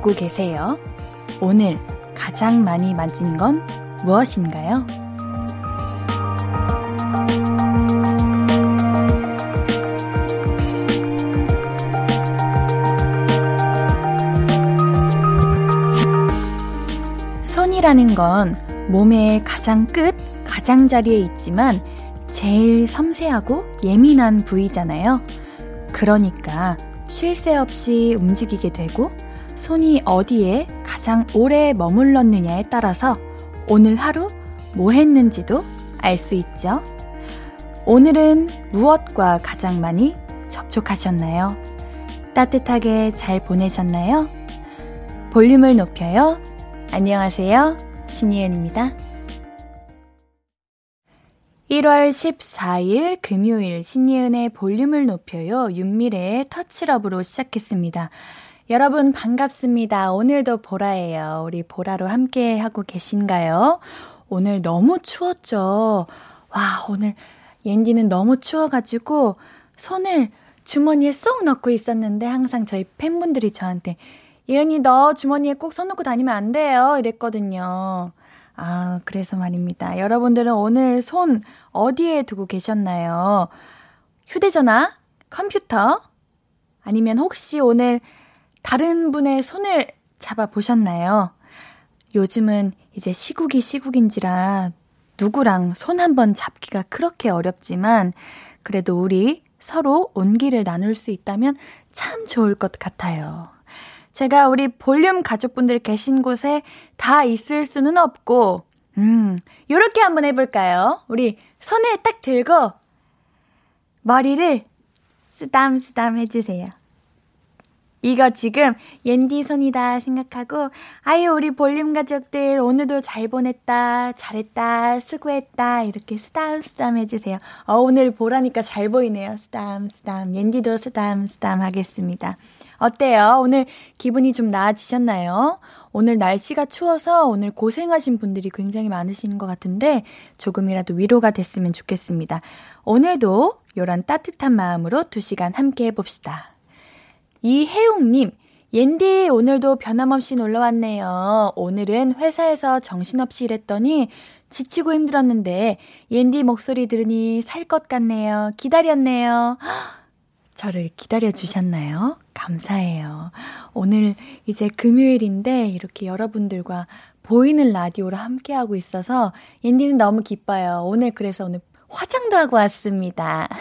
두고 계세요? 오늘 가장 많이 만진 건 무엇인가요? 손이라는 건 몸의 가장 끝, 가장 자리에 있지만 제일 섬세하고 예민한 부위잖아요. 그러니까 쉴 새 없이 움직이게 되고 손이 어디에 가장 오래 머물렀느냐에 따라서 오늘 하루 뭐 했는지도 알 수 있죠. 오늘은 무엇과 가장 많이 접촉하셨나요? 따뜻하게 잘 보내셨나요? 볼륨을 높여요. 안녕하세요. 신이은입니다. 1월 14일 금요일 신예은의 볼륨을 높여요. 윤미래의 터치럽으로 시작했습니다. 여러분 반갑습니다. 오늘도 보라예요. 우리 보라로 함께 하고 계신가요? 오늘 너무 추웠죠? 와, 오늘 옌디는 너무 추워가지고 손을 주머니에 쏙 넣고 있었는데 항상 저희 팬분들이 저한테 예은이 너 주머니에 꼭 손 넣고 다니면 안 돼요. 이랬거든요. 아, 그래서 말입니다. 여러분들은 오늘 손 어디에 두고 계셨나요? 휴대전화? 컴퓨터? 아니면 혹시 오늘 다른 분의 손을 잡아 보셨나요? 요즘은 이제 시국이 시국인지라 누구랑 손 한 번 잡기가 그렇게 어렵지만 그래도 우리 서로 온기를 나눌 수 있다면 참 좋을 것 같아요. 제가 우리 볼륨 가족분들 계신 곳에 다 있을 수는 없고, 음, 요렇게 한번 해볼까요? 우리 손을 딱 들고, 머리를 쓰담쓰담 해주세요. 이거 지금 옌디 손이다 생각하고, 아유, 우리 볼륨 가족들 오늘도 잘 보냈다, 잘했다, 수고했다, 이렇게 쓰담 쓰담 해주세요. 어, 오늘 보라니까 잘 보이네요. 쓰담 쓰담. 옌디도 쓰담 쓰담 하겠습니다. 어때요? 오늘 기분이 좀 나아지셨나요? 오늘 날씨가 추워서 오늘 고생하신 분들이 굉장히 많으신 것 같은데 조금이라도 위로가 됐으면 좋겠습니다. 오늘도 이런 따뜻한 마음으로 2시간 함께 해봅시다. 이혜웅님, 옌디 오늘도 변함없이 놀러 왔네요. 오늘은 회사에서 정신없이 일했더니 지치고 힘들었는데 옌디 목소리 들으니 살 것 같네요. 기다렸네요. 저를 기다려 주셨나요? 감사해요. 오늘 이제 금요일인데 이렇게 여러분들과 보이는 라디오로 함께하고 있어서 옌디는 너무 기뻐요. 오늘 그래서 오늘 화장도 하고 왔습니다.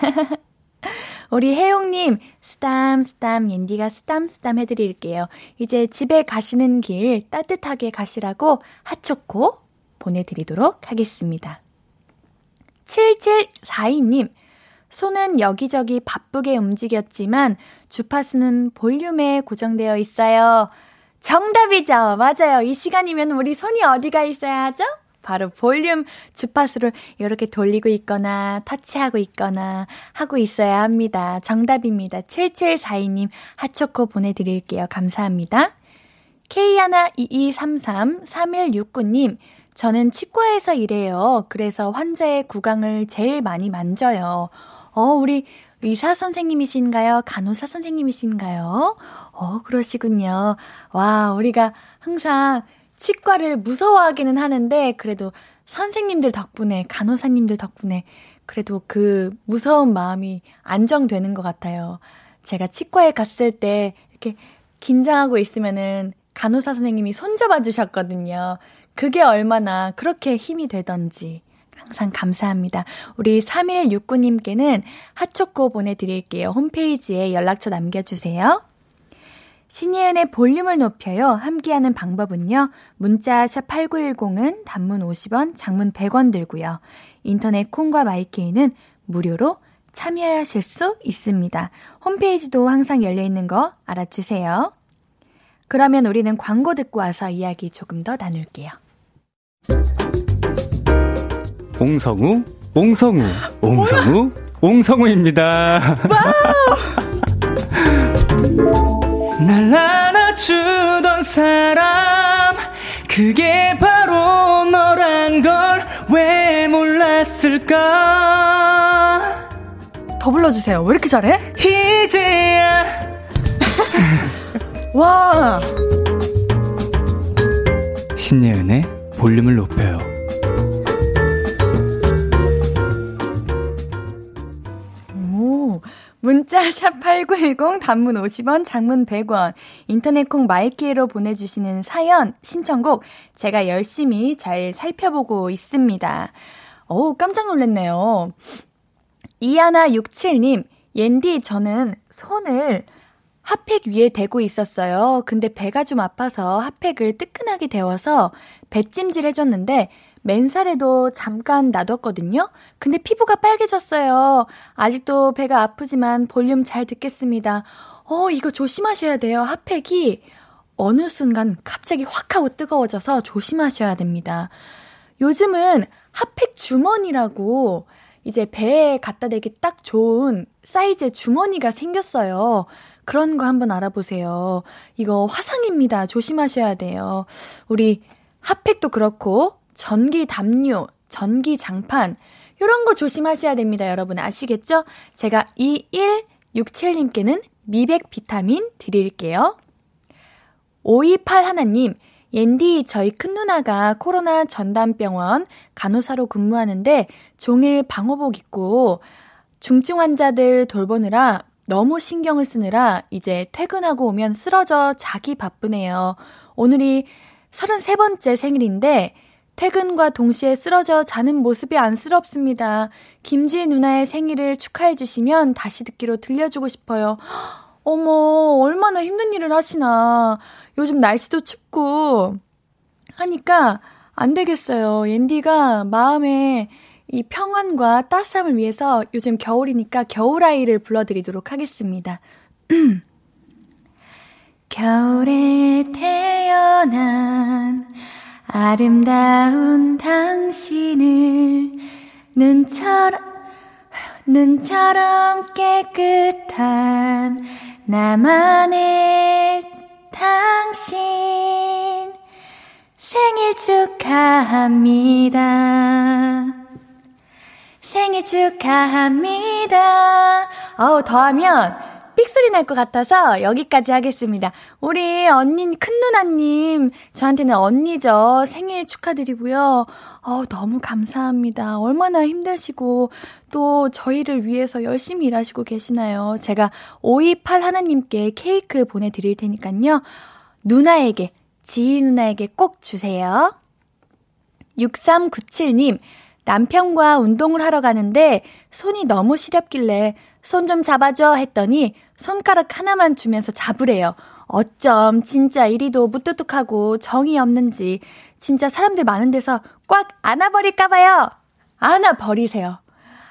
우리 혜용님, 스담, 스담, 옌디가 스담, 스담 해드릴게요. 이제 집에 가시는 길 따뜻하게 가시라고 핫초코 보내드리도록 하겠습니다. 7742님, 손은 여기저기 바쁘게 움직였지만 주파수는 볼륨에 고정되어 있어요. 정답이죠. 맞아요. 이 시간이면 우리 손이 어디가 있어야 하죠? 바로 볼륨 주파수를 이렇게 돌리고 있거나 터치하고 있거나 하고 있어야 합니다. 정답입니다. 7742님 핫초코 보내드릴게요. 감사합니다. K12233-3169님 저는 치과에서 일해요. 그래서 환자의 구강을 제일 많이 만져요. 어, 우리 의사 선생님이신가요? 간호사 선생님이신가요? 어, 그러시군요. 와, 우리가 항상 치과를 무서워하기는 하는데, 그래도 선생님들 덕분에, 간호사님들 덕분에, 그래도 그 무서운 마음이 안정되는 것 같아요. 제가 치과에 갔을 때, 이렇게 긴장하고 있으면은 간호사 선생님이 손잡아 주셨거든요. 그게 얼마나 그렇게 힘이 되던지. 항상 감사합니다. 우리 3169님께는 핫초코 보내드릴게요. 홈페이지에 연락처 남겨주세요. 신예은의 볼륨을 높여요. 함께하는 방법은요. 문자 샵 8910은 단문 50원, 장문 100원 들고요. 인터넷 콩과 마이케이는 무료로 참여하실 수 있습니다. 홈페이지도 항상 열려 있는 거 알아주세요. 그러면 우리는 광고 듣고 와서 이야기 조금 더 나눌게요. 옹성우, 옹성우, 옹성우, 옹성우입니다. 날 안아주던 사람, 그게 바로 너란 걸 왜 몰랐을까? 더 불러주세요. 왜 이렇게 잘해? 이제야 와! 신예은의 볼륨을 높여요. 문자 샵8910 단문 50원, 장문 100원, 인터넷 콩 마이키로 보내 주시는 사연, 신청곡 제가 열심히 잘 살펴보고 있습니다. 오, 깜짝 놀랐네요. 이하나 67님, 옌디, 저는 손을 핫팩 위에 대고 있었어요. 근데 배가 좀 아파서 핫팩을 뜨끈하게 데워서 배찜질 해줬는데 맨살에도 잠깐 놔뒀거든요. 근데 피부가 빨개졌어요. 아직도 배가 아프지만 볼륨 잘 듣겠습니다. 어, 이거 조심하셔야 돼요. 핫팩이 어느 순간 갑자기 확 하고 뜨거워져서 조심하셔야 됩니다. 요즘은 핫팩 주머니라고 이제 배에 갖다 대기 딱 좋은 사이즈의 주머니가 생겼어요. 그런 거 한번 알아보세요. 이거 화상입니다. 조심하셔야 돼요. 우리 핫팩도 그렇고 전기 담요, 전기 장판 이런 거 조심하셔야 됩니다. 여러분 아시겠죠? 제가 2167님께는 미백 비타민 드릴게요. 528 하나님, 옌디, 저희 큰 누나가 코로나 전담병원 간호사로 근무하는데 종일 방호복 입고 중증 환자들 돌보느라 너무 신경을 쓰느라 이제 퇴근하고 오면 쓰러져 자기 바쁘네요. 오늘이 33번째 생일인데 퇴근과 동시에 쓰러져 자는 모습이 안쓰럽습니다. 김지 누나의 생일을 축하해 주시면 다시 듣기로 들려주고 싶어요. 어머, 얼마나 힘든 일을 하시나. 요즘 날씨도 춥고 하니까 안 되겠어요. 옌디가 마음에 이 평안과 따스함을 위해서 요즘 겨울이니까 겨울아이를 불러드리도록 하겠습니다. 겨울에 태어난 아름다운 당신을 눈처럼 눈처럼 깨끗한 나만의 당신 생일 축하합니다. 생일 축하합니다. 어우, 더하면 삑소리 날 것 같아서 여기까지 하겠습니다. 우리 언니, 큰 누나님, 저한테는 언니죠. 생일 축하드리고요. 어우, 너무 감사합니다. 얼마나 힘드시고, 또 저희를 위해서 열심히 일하시고 계시나요? 제가 528 하나님께 케이크 보내드릴 테니까요. 누나에게, 지희 누나에게 꼭 주세요. 6397님, 남편과 운동을 하러 가는데 손이 너무 시렵길래 손 좀 잡아줘 했더니 손가락 하나만 주면서 잡으래요. 어쩜 진짜 이리도 무뚝뚝하고 정이 없는지 진짜 사람들 많은 데서 꽉 안아버릴까봐요. 안아버리세요.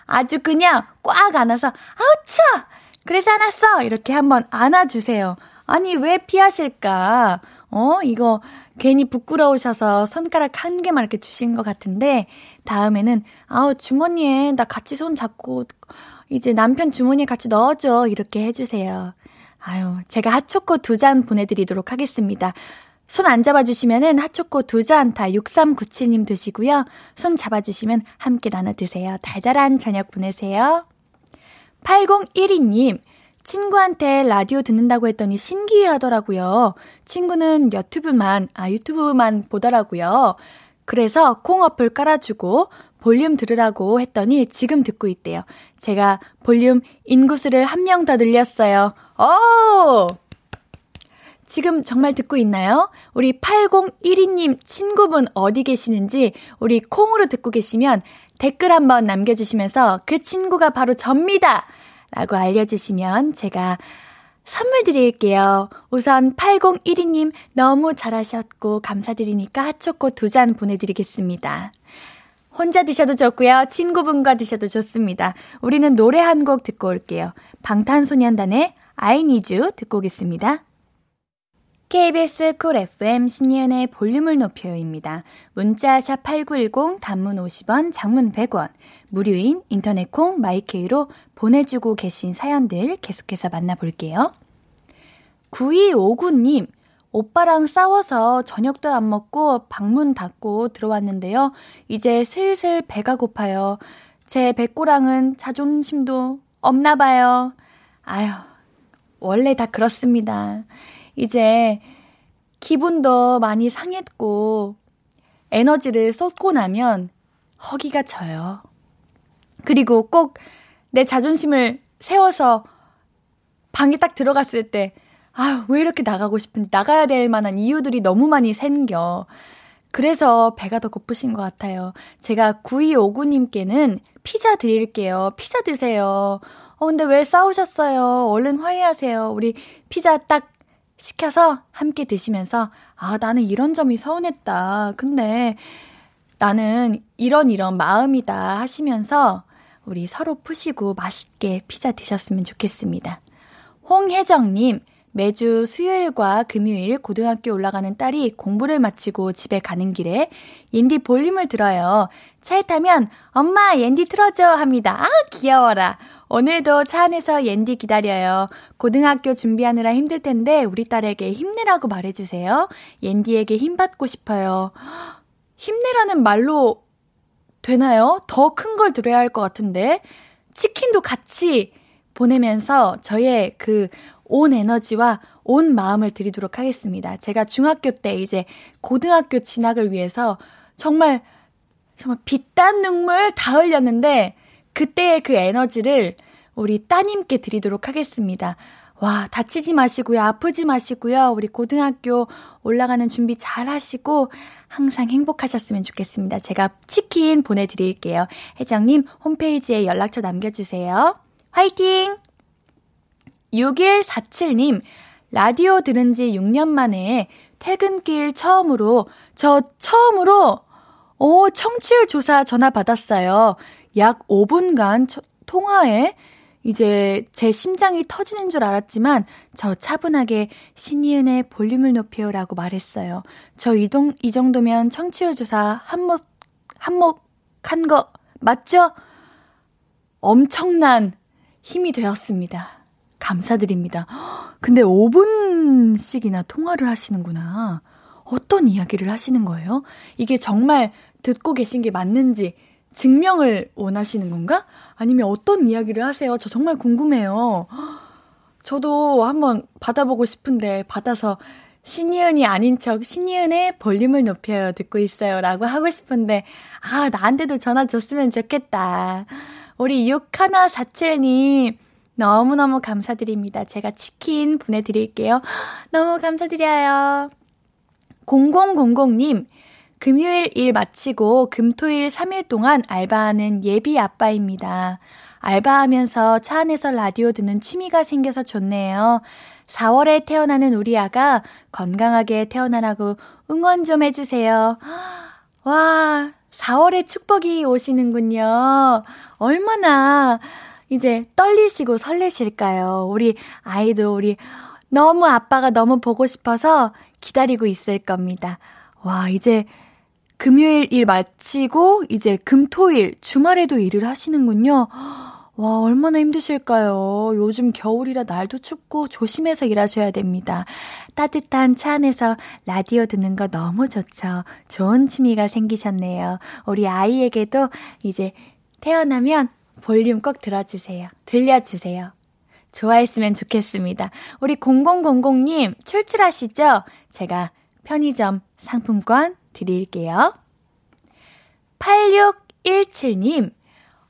아주 그냥 꽉 안아서 아우 차! 그래서 안았어! 이렇게 한번 안아주세요. 아니 왜 피하실까? 어 이거 괜히 부끄러우셔서 손가락 한 개만 이렇게 주신 것 같은데 다음에는 아우 주머니에 나 같이 손 잡고 이제 남편 주머니에 같이 넣어줘 이렇게 해주세요. 아유 제가 핫초코 두 잔 보내드리도록 하겠습니다. 손 안 잡아주시면은 핫초코 두 잔 다 6397님 드시고요. 손 잡아주시면 함께 나눠 드세요. 달달한 저녁 보내세요. 8012님, 친구한테 라디오 듣는다고 했더니 신기해 하더라고요. 친구는 유튜브만, 아, 유튜브만 보더라고요. 그래서 콩 어플 깔아주고 볼륨 들으라고 했더니 지금 듣고 있대요. 제가 볼륨 인구수를 한 명 더 늘렸어요. 오! 지금 정말 듣고 있나요? 우리 8012님 친구분 어디 계시는지 우리 콩으로 듣고 계시면 댓글 한번 남겨주시면서 그 친구가 바로 접니다! 라고 알려주시면 제가 선물 드릴게요. 우선 8012님 너무 잘하셨고 감사드리니까 핫초코 두 잔 보내드리겠습니다. 혼자 드셔도 좋고요. 친구분과 드셔도 좋습니다. 우리는 노래 한 곡 듣고 올게요. 방탄소년단의 I Need You 듣고 오겠습니다. KBS 쿨 FM 신예은의 볼륨을 높여요입니다. 문자 샵 8910 단문 50원, 장문 100원, 무료인 인터넷 콩 마이케이로 보내주고 계신 사연들 계속해서 만나볼게요. 9259님, 오빠랑 싸워서 저녁도 안 먹고 방문 닫고 들어왔는데요. 이제 슬슬 배가 고파요. 제 백고랑은 자존심도 없나 봐요. 아유, 원래 다 그렇습니다. 이제 기분도 많이 상했고 에너지를 쏟고 나면 허기가 져요. 그리고 꼭 내 자존심을 세워서 방에 딱 들어갔을 때, 아유, 왜 이렇게 나가고 싶은지, 나가야 될 만한 이유들이 너무 많이 생겨. 그래서 배가 더 고프신 것 같아요. 제가 9259님께는 피자 드릴게요. 피자 드세요. 어, 근데 왜 싸우셨어요? 얼른 화해하세요. 우리 피자 딱 시켜서 함께 드시면서, 아, 나는 이런 점이 서운했다. 근데 나는 이런 이런 마음이다 하시면서 우리 서로 푸시고 맛있게 피자 드셨으면 좋겠습니다. 홍혜정님, 매주 수요일과 금요일 고등학교 올라가는 딸이 공부를 마치고 집에 가는 길에 옌디 볼륨을 들어요. 차에 타면 엄마 옌디 틀어줘 합니다. 아 귀여워라. 오늘도 차 안에서 옌디 기다려요. 고등학교 준비하느라 힘들 텐데 우리 딸에게 힘내라고 말해주세요. 옌디에게 힘 받고 싶어요. 힘내라는 말로 되나요? 더 큰걸 들어야 할 것 같은데. 치킨도 같이 보내면서 저의 그 온 에너지와 온 마음을 드리도록 하겠습니다. 제가 중학교 때 이제 고등학교 진학을 위해서 정말 정말 빛단 눈물 다 흘렸는데 그때의 그 에너지를 우리 따님께 드리도록 하겠습니다. 와, 다치지 마시고요. 아프지 마시고요. 우리 고등학교 올라가는 준비 잘 하시고 항상 행복하셨으면 좋겠습니다. 제가 치킨 보내드릴게요. 혜정님 홈페이지에 연락처 남겨주세요. 화이팅! 6147님, 라디오 들은 지 6년 만에 퇴근길 처음으로, 저 처음으로, 오, 청취율 조사 전화 받았어요. 약 5분간 저, 통화에 이제 제 심장이 터지는 줄 알았지만 저 차분하게 신이은의 볼륨을 높여요라고 말했어요. 저 이동 이 정도면 청취율 조사 한몫 한몫한 거 맞죠? 엄청난 힘이 되었습니다. 감사드립니다. 근데 5분씩이나 통화를 하시는구나. 어떤 이야기를 하시는 거예요? 이게 정말 듣고 계신 게 맞는지 증명을 원하시는 건가? 아니면 어떤 이야기를 하세요? 저 정말 궁금해요. 저도 한번 받아보고 싶은데 받아서 신이은이 아닌 척 신이은의 볼륨을 높여요 듣고 있어요 라고 하고 싶은데 아 나한테도 전화 줬으면 좋겠다. 우리 6147님 너무너무 감사드립니다. 제가 치킨 보내드릴게요. 너무 감사드려요. 0000님 금요일 일 마치고 금토일 3일 동안 알바하는 예비 아빠입니다. 알바하면서 차 안에서 라디오 듣는 취미가 생겨서 좋네요. 4월에 태어나는 우리 아가 건강하게 태어나라고 응원 좀 해주세요. 와, 4월에 축복이 오시는군요. 얼마나 이제 떨리시고 설레실까요? 우리 아이도 우리 너무 아빠가 너무 보고 싶어서 기다리고 있을 겁니다. 와, 이제 금요일 일 마치고 이제 금토일 주말에도 일을 하시는군요. 와, 얼마나 힘드실까요? 요즘 겨울이라 날도 춥고 조심해서 일하셔야 됩니다. 따뜻한 차 안에서 라디오 듣는 거 너무 좋죠. 좋은 취미가 생기셨네요. 우리 아이에게도 이제 태어나면 볼륨 꼭 들어주세요. 들려주세요. 좋아했으면 좋겠습니다. 우리 0000님 출출하시죠? 제가 편의점 상품권 드릴게요. 8617님,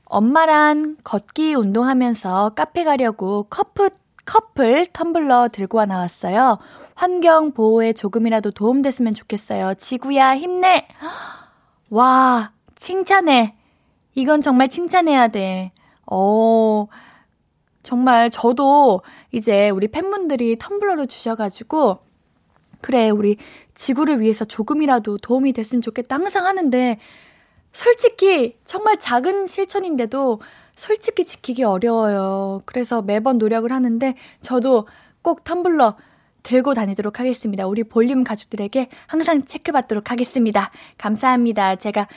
엄마랑 걷기 운동하면서 카페 가려고 커플, 커플 텀블러 들고 나왔어요. 환경 보호에 조금이라도 도움됐으면 좋겠어요. 지구야, 힘내! 와, 칭찬해. 이건 정말 칭찬해야 돼. 어, 정말 저도 이제 우리 팬분들이 텀블러를 주셔가지고, 그래, 우리 지구를 위해서 조금이라도 도움이 됐으면 좋겠다 항상 하는데, 솔직히 정말 작은 실천인데도 솔직히 지키기 어려워요. 그래서 매번 노력을 하는데, 저도 꼭 텀블러 들고 다니도록 하겠습니다. 우리 볼륨 가족들에게 항상 체크받도록 하겠습니다. 감사합니다. 제가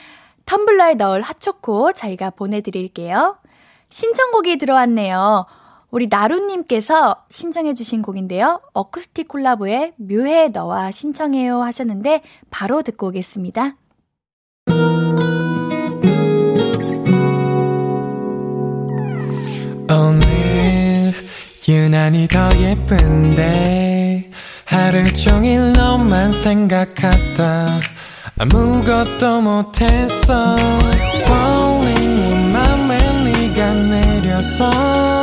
텀블러에 넣을 핫초코 저희가 보내드릴게요. 신청곡이 들어왔네요. 우리 나루님께서 신청해주신 곡인데요. 어쿠스틱 콜라보의 묘해 너와 신청해요 하셨는데 바로 듣고 오겠습니다. 오늘 유난히 더 예쁜데 하루 종일 너만 생각하다 아무것도 못했어 Falling 내 맘에 네가 내려서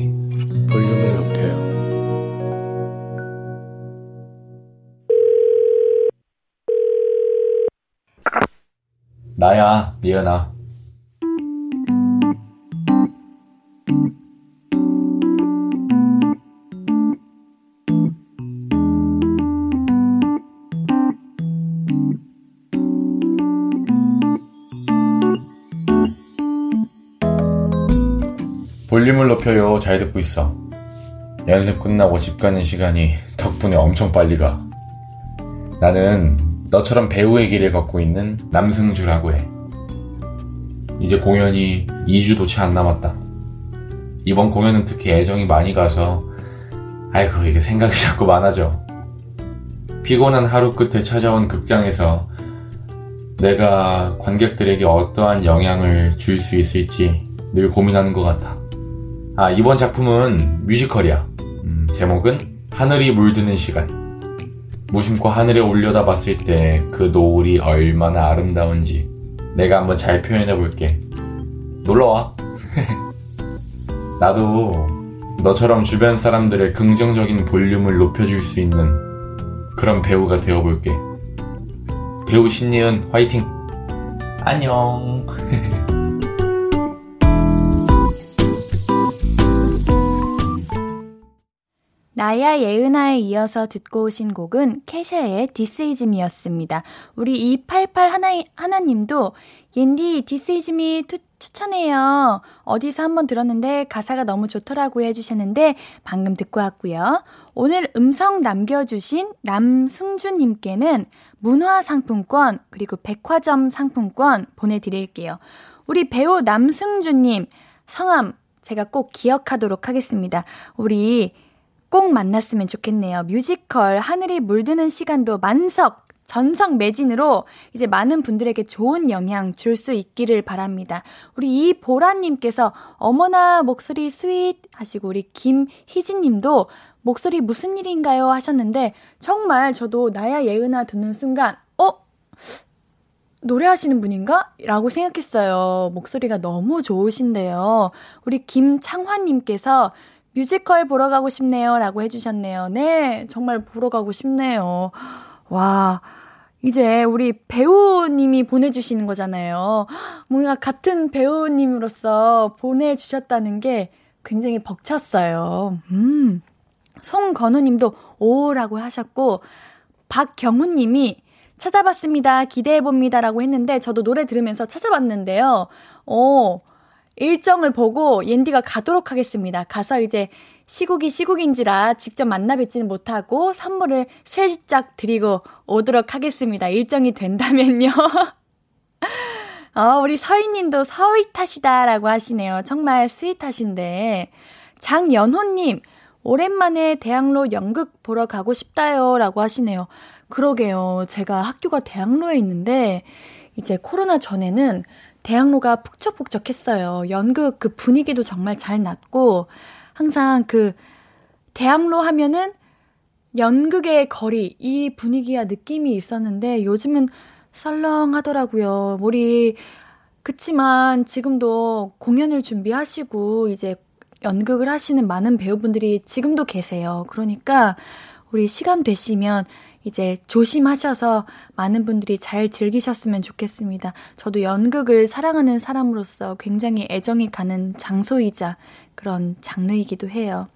나야, 미연아. 볼륨을 높여요. 잘 듣고 있어. 연습 끝나고 집 가는 시간이 덕분에 엄청 빨리 가. 나는 너처럼 배우의 길을 걷고 있는 남승주라고 해. 이제 공연이 2주도 채 안 남았다. 이번 공연은 특히 애정이 많이 가서, 아이고, 이게 생각이 자꾸 많아져. 피곤한 하루 끝에 찾아온 극장에서 내가 관객들에게 어떠한 영향을 줄 수 있을지 늘 고민하는 것 같아. 아, 이번 작품은 뮤지컬이야. 음, 제목은 하늘이 물드는 시간. 무심코 하늘에 올려다 봤을 때 그 노을이 얼마나 아름다운지 내가 한번 잘 표현해 볼게. 놀러와. 나도 너처럼 주변 사람들의 긍정적인 볼륨을 높여줄 수 있는 그런 배우가 되어볼게. 배우 신예은 화이팅! 안녕! 나야 예은아에 이어서 듣고 오신 곡은 캐샤의 디스이즘이었습니다. 우리 288 하나, 하나님도 옌디 디스이즘이 추천해요. 어디서 한번 들었는데 가사가 너무 좋더라고요 해주셨는데 방금 듣고 왔고요. 오늘 음성 남겨주신 남승준님께는 문화상품권 그리고 백화점 상품권 보내드릴게요. 우리 배우 남승준님 성함 제가 꼭 기억하도록 하겠습니다. 우리 꼭 만났으면 좋겠네요. 뮤지컬 하늘이 물드는 시간도 만석 전성 매진으로 이제 많은 분들에게 좋은 영향 줄 수 있기를 바랍니다. 우리 이보라님께서 어머나 목소리 sweet 하시고 우리 김희진님도 목소리 무슨 일인가요 하셨는데 정말 저도 나야 예은아 듣는 순간 어 노래하시는 분인가? 라고 생각했어요. 목소리가 너무 좋으신데요. 우리 김창환님께서 뮤지컬 보러 가고 싶네요. 라고 해주셨네요. 네, 정말 보러 가고 싶네요. 와, 이제 우리 배우님이 보내주시는 거잖아요. 뭔가 같은 배우님으로서 보내주셨다는 게 굉장히 벅찼어요. 음. 송건우 님도 오라고 하셨고, 박경훈님이 찾아봤습니다. 기대해봅니다 라고 했는데, 저도 노래 들으면서 찾아봤는데요. 어, 일정을 보고 옌디가 가도록 하겠습니다. 가서 이제 시국이 시국인지라 직접 만나 뵙지는 못하고 선물을 슬쩍 드리고 오도록 하겠습니다. 일정이 된다면요. 어, 우리 서희님도 서윗하시다라고 하시네요. 정말 스윗하신데. 장연호님, 오랜만에 대학로 연극 보러 가고 싶다요. 라고 하시네요. 그러게요. 제가 학교가 대학로에 있는데, 이제 코로나 전에는 대학로가 북적북적했어요. 연극 그 분위기도 정말 잘 났고 항상 그 대학로 하면은 연극의 거리 이 분위기와 느낌이 있었는데 요즘은 썰렁하더라고요. 우리 그치만 지금도 공연을 준비하시고 이제 연극을 하시는 많은 배우분들이 지금도 계세요. 그러니까 우리 시간 되시면 이제 조심하셔서 많은 분들이 잘 즐기셨으면 좋겠습니다. 저도 연극을 사랑하는 사람으로서 굉장히 애정이 가는 장소이자 그런 장르이기도 해요.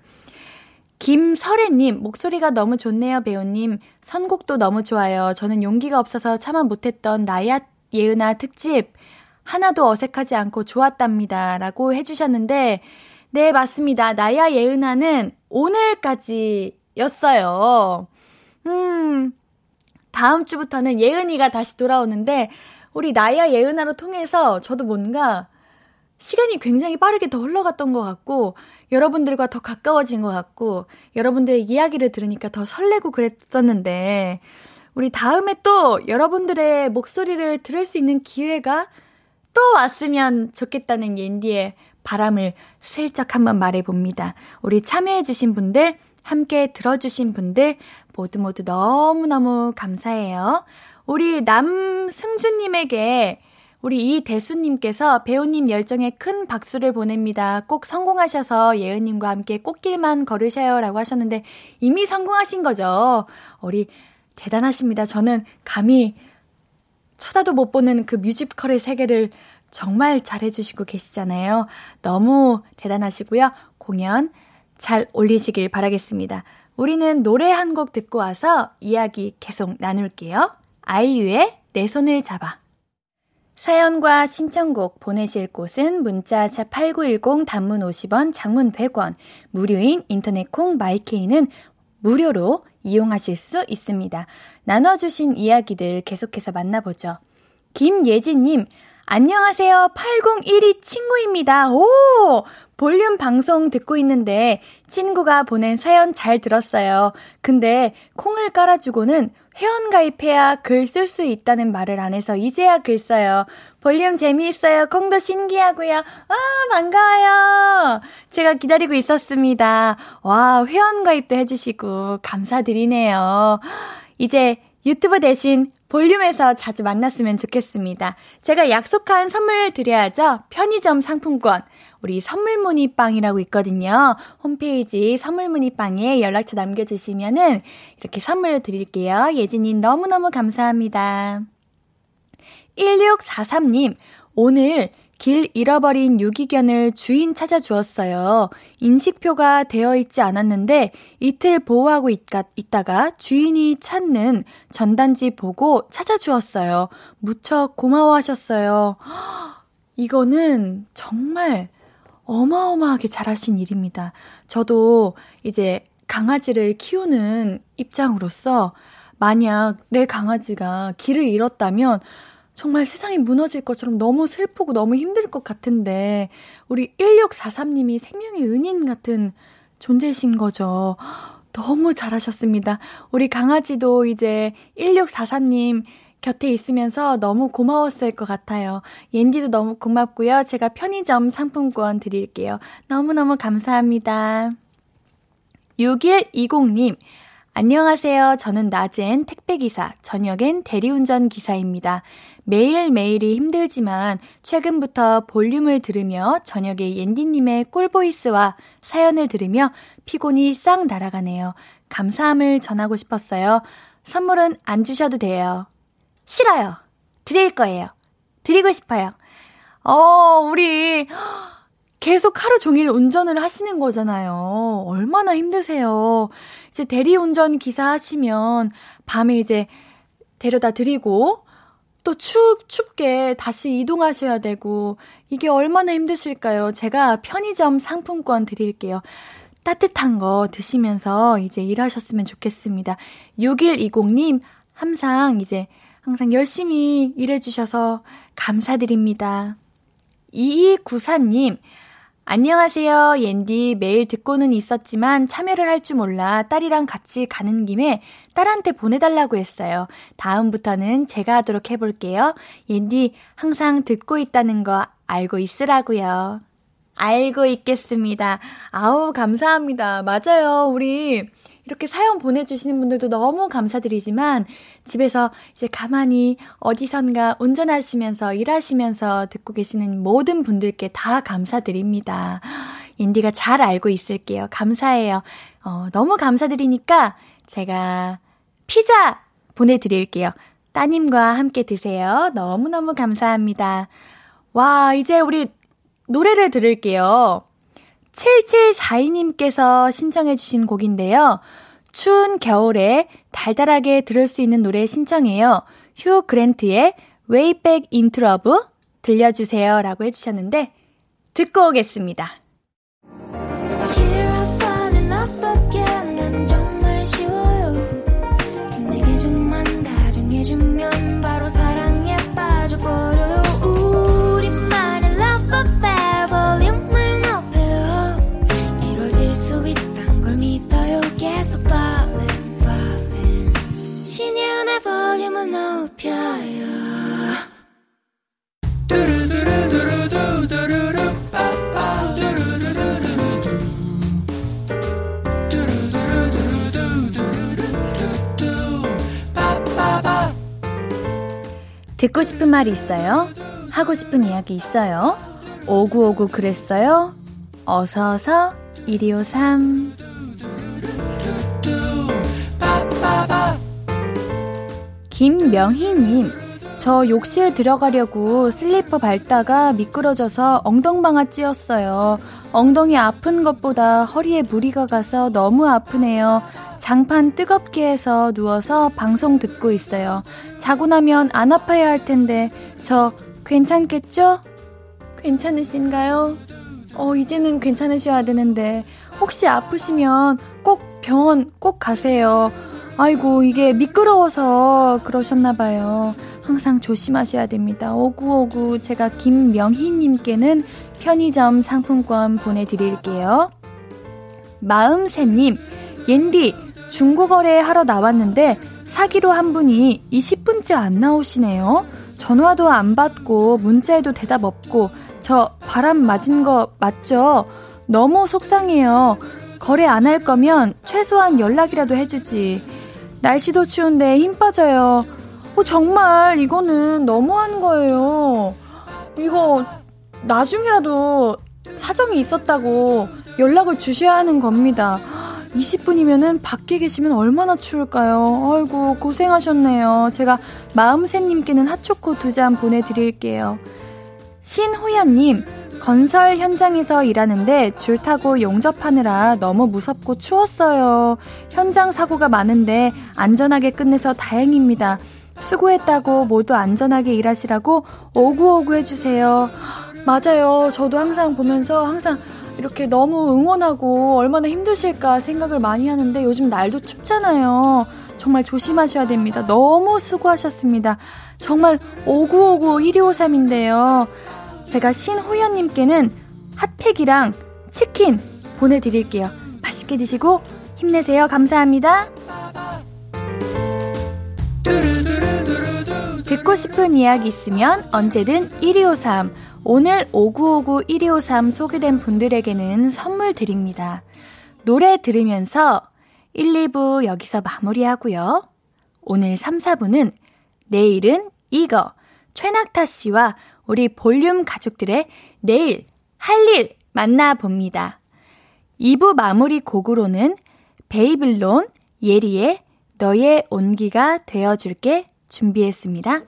김설애님, 목소리가 너무 좋네요, 배우님. 선곡도 너무 좋아요. 저는 용기가 없어서 참아 못했던 나야 예은아 특집. 하나도 어색하지 않고 좋았답니다. 라고 해주셨는데, 네, 맞습니다. 나야 예은아는 오늘까지였어요. 음, 다음 주부터는 예은이가 다시 돌아오는데, 우리 나야 예은아로 통해서 저도 뭔가 시간이 굉장히 빠르게 더 흘러갔던 것 같고, 여러분들과 더 가까워진 것 같고, 여러분들의 이야기를 들으니까 더 설레고 그랬었는데, 우리 다음에 또 여러분들의 목소리를 들을 수 있는 기회가 또 왔으면 좋겠다는 옌디의 바람을 슬쩍 한번 말해봅니다. 우리 참여해주신 분들, 함께 들어주신 분들, 모두 모두 너무너무 감사해요. 우리 남승주님에게 우리 이 대수님께서 배우님 열정에 큰 박수를 보냅니다. 꼭 성공하셔서 예은님과 함께 꽃길만 걸으셔요. 라고 하셨는데 이미 성공하신 거죠. 우리 대단하십니다. 저는 감히 쳐다도 못 보는 그 뮤지컬의 세계를 정말 잘해주시고 계시잖아요. 너무 대단하시고요. 공연 잘 올리시길 바라겠습니다. 우리는 노래 한 곡 듣고 와서 이야기 계속 나눌게요. 아이유의 내 손을 잡아. 사연과 신청곡 보내실 곳은 문자샵 8910 단문 50원, 장문 100원, 무료인 인터넷 콩 마이케이는 무료로 이용하실 수 있습니다. 나눠주신 이야기들 계속해서 만나보죠. 김예진님, 안녕하세요. 801이 친구입니다. 오! 볼륨 방송 듣고 있는데 친구가 보낸 사연 잘 들었어요. 근데 콩을 깔아주고는 회원 가입해야 글 쓸 수 있다는 말을 안 해서 이제야 글 써요. 볼륨 재미있어요. 콩도 신기하고요. 와, 반가워요. 제가 기다리고 있었습니다. 와, 회원 가입도 해주시고 감사드리네요. 이제 유튜브 대신 볼륨에서 자주 만났으면 좋겠습니다. 제가 약속한 선물 드려야죠. 편의점 상품권. 우리 선물문의빵이라고 있거든요. 홈페이지 선물문의빵에 연락처 남겨주시면은 이렇게 선물 드릴게요. 예진님 너무너무 감사합니다. 1643님, 오늘 길 잃어버린 유기견을 주인 찾아주었어요. 인식표가 되어 있지 않았는데 이틀 보호하고 있다가 주인이 찾는 전단지 보고 찾아주었어요. 무척 고마워하셨어요. 이거는 정말 어마어마하게 잘하신 일입니다. 저도 이제 강아지를 키우는 입장으로서 만약 내 강아지가 길을 잃었다면 정말 세상이 무너질 것처럼 너무 슬프고 너무 힘들 것 같은데 우리 1643님이 생명의 은인 같은 존재이신 거죠. 너무 잘하셨습니다. 우리 강아지도 이제 1643님 곁에 있으면서 너무 고마웠을 것 같아요. 옌디도 너무 고맙고요. 제가 편의점 상품권 드릴게요. 너무너무 감사합니다. 6120님, 안녕하세요. 저는 낮엔 택배기사, 저녁엔 대리운전 기사입니다. 매일매일이 힘들지만 최근부터 볼륨을 들으며 저녁에 옌디님의 꿀보이스와 사연을 들으며 피곤이 싹 날아가네요. 감사함을 전하고 싶었어요. 선물은 안 주셔도 돼요. 싫어요. 드릴 거예요. 드리고 싶어요. 어, 우리 계속 하루 종일 운전을 하시는 거잖아요. 얼마나 힘드세요. 이제 대리운전 기사 하시면 밤에 이제 데려다 드리고 또 춥, 춥게 다시 이동하셔야 되고 이게 얼마나 힘드실까요? 제가 편의점 상품권 드릴게요. 따뜻한 거 드시면서 이제 일하셨으면 좋겠습니다. 6120님, 항상 이제 항상 열심히 일해주셔서 감사드립니다. 2294님, 안녕하세요. 옌디 매일 듣고는 있었지만 참여를 할 줄 몰라 딸이랑 같이 가는 김에 딸한테 보내달라고 했어요. 다음부터는 제가 하도록 해볼게요. 옌디 항상 듣고 있다는 거 알고 있으라고요. 알고 있겠습니다. 아우, 감사합니다. 맞아요. 우리 이렇게 사연 보내주시는 분들도 너무 감사드리지만 집에서 이제 가만히 어디선가 운전하시면서 일하시면서 듣고 계시는 모든 분들께 다 감사드립니다. 인디가 잘 알고 있을게요. 감사해요. 어, 너무 감사드리니까 제가 피자 보내드릴게요. 따님과 함께 드세요. 너무너무 감사합니다. 와, 이제 우리 노래를 들을게요. 7742님께서 신청해주신 곡인데요. 추운 겨울에 달달하게 들을 수 있는 노래 신청해요. 휴 그랜트의 Way Back into Love 들려주세요. 라고 해주셨는데, 듣고 오겠습니다. 높여요 듣고 싶은 말이 있어요? 하고 싶은 이야기 있어요? 오구오구 그랬어요? 어서어서 1253 김명희님 저 욕실 들어가려고 슬리퍼 밟다가 미끄러져서 엉덩방아 찧었어요. 엉덩이 아픈 것보다 허리에 무리가 가서 너무 아프네요. 장판 뜨겁게 해서 누워서 방송 듣고 있어요. 자고 나면 안 아파야 할 텐데 저 괜찮겠죠? 괜찮으신가요? 어, 이제는 괜찮으셔야 되는데 혹시 아프시면 꼭 병원 꼭 가세요. 아이고, 이게 미끄러워서 그러셨나봐요. 항상 조심하셔야 됩니다. 오구오구 제가 김명희님께는 편의점 상품권 보내드릴게요. 마음새님, 옌디, 중고거래 하러 나왔는데 사기로 한 분이 20분째 안 나오시네요. 전화도 안 받고 문자에도 대답 없고 저 바람 맞은 거 맞죠? 너무 속상해요. 거래 안 할 거면 최소한 연락이라도 해주지. 날씨도 추운데 힘 빠져요. 어, 정말 이거는 너무한 거예요. 이거 나중이라도 사정이 있었다고 연락을 주셔야 하는 겁니다. 20분이면은 밖에 계시면 얼마나 추울까요? 아이고, 고생하셨네요. 제가 마음새님께는 핫초코 두 잔 보내드릴게요. 신호연님, 건설 현장에서 일하는데 줄 타고 용접하느라 너무 무섭고 추웠어요. 현장 사고가 많은데 안전하게 끝내서 다행입니다. 수고했다고 모두 안전하게 일하시라고 오구오구 해주세요. 맞아요. 저도 항상 보면서 항상 이렇게 너무 응원하고 얼마나 힘드실까 생각을 많이 하는데 요즘 날도 춥잖아요. 정말 조심하셔야 됩니다. 너무 수고하셨습니다. 정말 오구오구 1253인데요. 제가 신호연님께는 핫팩이랑 치킨 보내드릴게요. 맛있게 드시고 힘내세요. 감사합니다. 듣고 싶은 이야기 있으면 언제든 1253 오늘 5959-1253 소개된 분들에게는 선물 드립니다. 노래 들으면서 1, 2부 여기서 마무리하고요. 오늘 3, 4부는 내일은 이거 최낙타 씨와 우리 볼륨 가족들의 내일 할 일 만나봅니다. 2부 마무리 곡으로는 베이블론 예리의 너의 온기가 되어줄게 준비했습니다.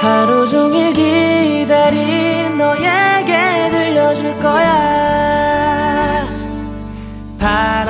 하루 종일 기다린 너에게 들려줄 거야 바람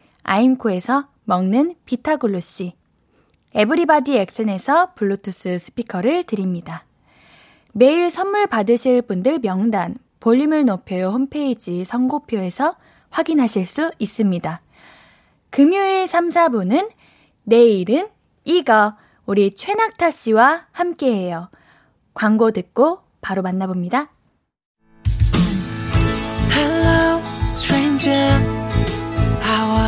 아임코에서 먹는 비타글루시 에브리바디 엑센에서 블루투스 스피커를 드립니다. 매일 선물 받으실 분들 명단 볼륨을 높여요 홈페이지 선고표에서 확인하실 수 있습니다. 금요일 3, 4부는 내일은 이거 우리 최낙타 씨와 함께해요. 광고 듣고 바로 만나봅니다. Hello,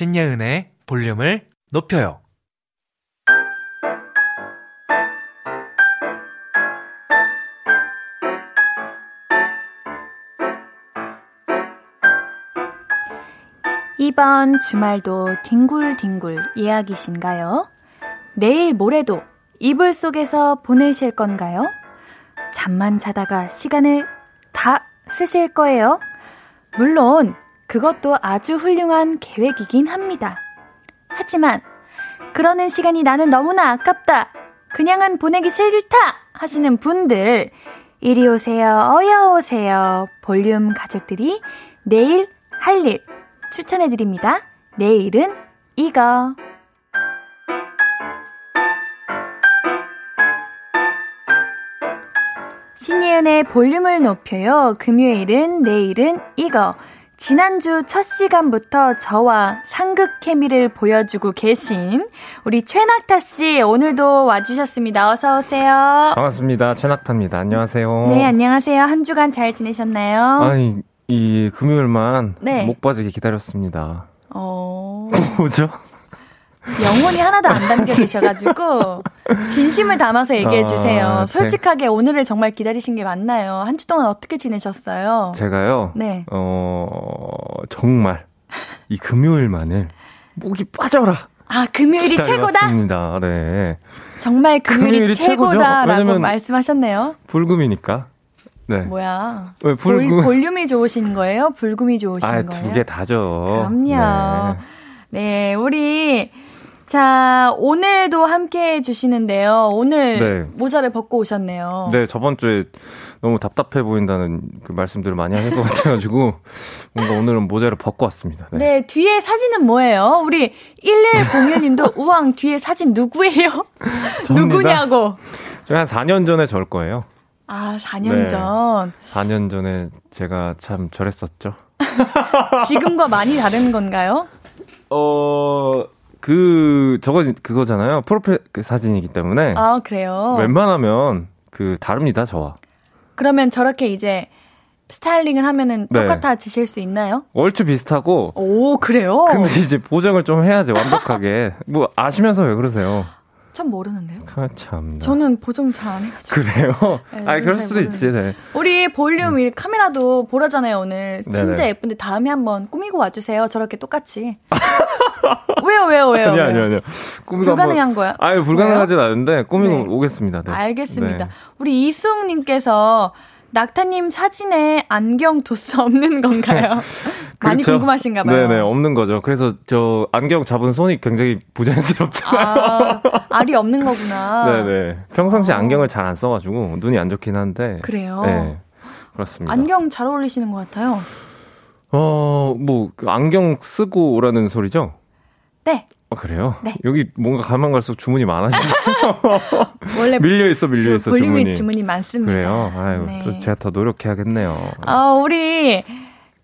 신예은의 볼륨을 높여요. 이번 주말도 뒹굴뒹굴 이야기신가요? 내일 모레도 이불 속에서 보내실 건가요? 잠만 자다가 시간을 다 쓰실 거예요? 물론 그것도 아주 훌륭한 계획이긴 합니다. 하지만 그러는 시간이 나는 너무나 아깝다. 그냥은 보내기 싫다 하시는 분들 이리 오세요. 어여 오세요. 볼륨 가족들이 내일 할 일 추천해 드립니다. 내일은 이거. 신예은의 볼륨을 높여요. 금요일은 내일은 이거. 지난주 첫 시간부터 저와 상극 케미를 보여주고 계신 우리 최낙타 씨 오늘도 와주셨습니다. 어서 오세요. 반갑습니다. 최낙타입니다. 안녕하세요. 네, 안녕하세요. 한 주간 잘 지내셨나요? 아니, 이 금요일만 네. 목 빠지게 기다렸습니다. 어, 뭐죠? 영혼이 하나도 안 담겨 계셔가지고 진심을 담아서 얘기해 주세요. 아, 제- 솔직하게 오늘을 정말 기다리신 게 맞나요? 한 주 동안 어떻게 지내셨어요? 제가요. 네. 어, 정말 이 금요일만을 목이 빠져라. 아, 금요일이 최고다? 기다려왔습니다. 네. 정말 금요일이, 금요일이. 최고다라고 말씀하셨네요. 불금이니까. 네. 뭐야? 왜 볼, 불금? 볼 륨이 좋으신 거예요? 불금이 좋으신 아, 거예요? 두 개 다죠. 그럼요. 네. 네, 우리 자 오늘도 함께 해주시는데요. 오늘 네. 모자를 벗고 오셨네요. 네, 저번 주에 너무 답답해 보인다는 그 말씀들을 많이 한것 같아가지고 뭔가 오늘은 모자를 벗고 왔습니다. 네. 네, 뒤에 사진은 뭐예요? 우리 1101님도 우왕 뒤에 사진 누구예요? 누구냐고. 한 4년 전에 절 거예요. 아, 4년 네. 전. 4년 전에 제가 참 저랬었죠. 지금과 많이 다른 건가요? 어, 그, 저거, 그거잖아요. 프로필 그 사진이기 때문에. 아, 그래요. 웬만하면 그, 다릅니다, 저와. 그러면 저렇게 이제 스타일링을 하면은 네. 똑같아지실 수 있나요? 얼추 비슷하고. 오, 그래요? 근데 이제 보정을 좀 해야지, 완벽하게. 뭐, 아시면서 왜 그러세요? 전 모르는데요. 아, 참. 저는 보정 잘 안 해가지고. 그래요? 네, 아니, 그럴 잘 수도 있지, 네. 우리 볼륨 이 카메라도 보라잖아요, 오늘. 진짜 네네. 예쁜데 다음에 한번 꾸미고 와주세요. 저렇게 똑같이. 왜요, 왜요, 왜요? 아니요? 아니요, 아니요. 꾸미고 불가능한 한번- 거야? 아유, 불가능하진 않은데, 꾸미고 네. 오겠습니다. 네. 알겠습니다. 네. 우리 이수웅님께서 낙타님 사진에 안경 도수 없는 건가요? 많이 그렇죠. 궁금하신가 봐요. 네네, 없는 거죠. 그래서 저 안경 잡은 손이 굉장히 부자연스럽잖아요. 아, 알이 없는 거구나. 네네. 평상시 어. 안경을 잘 안 써가지고 눈이 안 좋긴 한데. 그래요? 네. 그렇습니다. 안경 잘 어울리시는 것 같아요. 어, 뭐, 그 안경 쓰고 오라는 소리죠? 네. 어, 그래요? 네. 여기 뭔가 가면 갈수록 주문이 많아지죠. 원래 밀려 있어, 밀려 있어, 볼륨이 주문이. 주문이 많습니다. 그래요? 아유, 네. 또 제가 더 노력해야겠네요. 아, 우리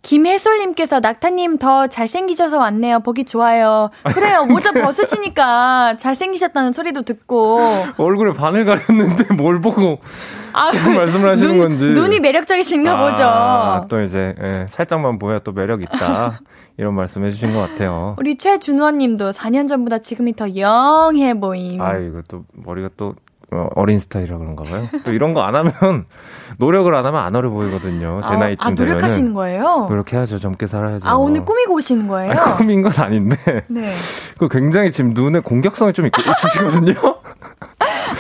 김혜솔님께서 낙타님 더 잘생기셔서 왔네요. 보기 좋아요. 그래요. 모자 벗으시니까 잘생기셨다는 소리도 듣고. 얼굴에 바늘 가렸는데 뭘 보고 아, 말씀을 하시는 눈, 건지. 눈이 매력적이신가 아, 보죠. 또 이제, 예, 살짝만 보여 또 매력 있다. 이런 말씀 해 주신 것 같아요. 우리 최준원 님도 4년 전보다 지금이 더 영해 보임. 아, 이거 또 머리가 또 어, 어린 스타일이라 그런가 봐요. 또 이런 거 안 하면 노력을 안 하면 안 어려 보이거든요. 제 아, 나이쯤 아, 노력하시는 거예요? 노력해야죠. 젊게 살아야죠. 아, 오늘 꾸미고 오시는 거예요? 아, 꾸민 건 아닌데 네. 그 굉장히 지금 눈에 공격성이 좀 있, 있으시거든요.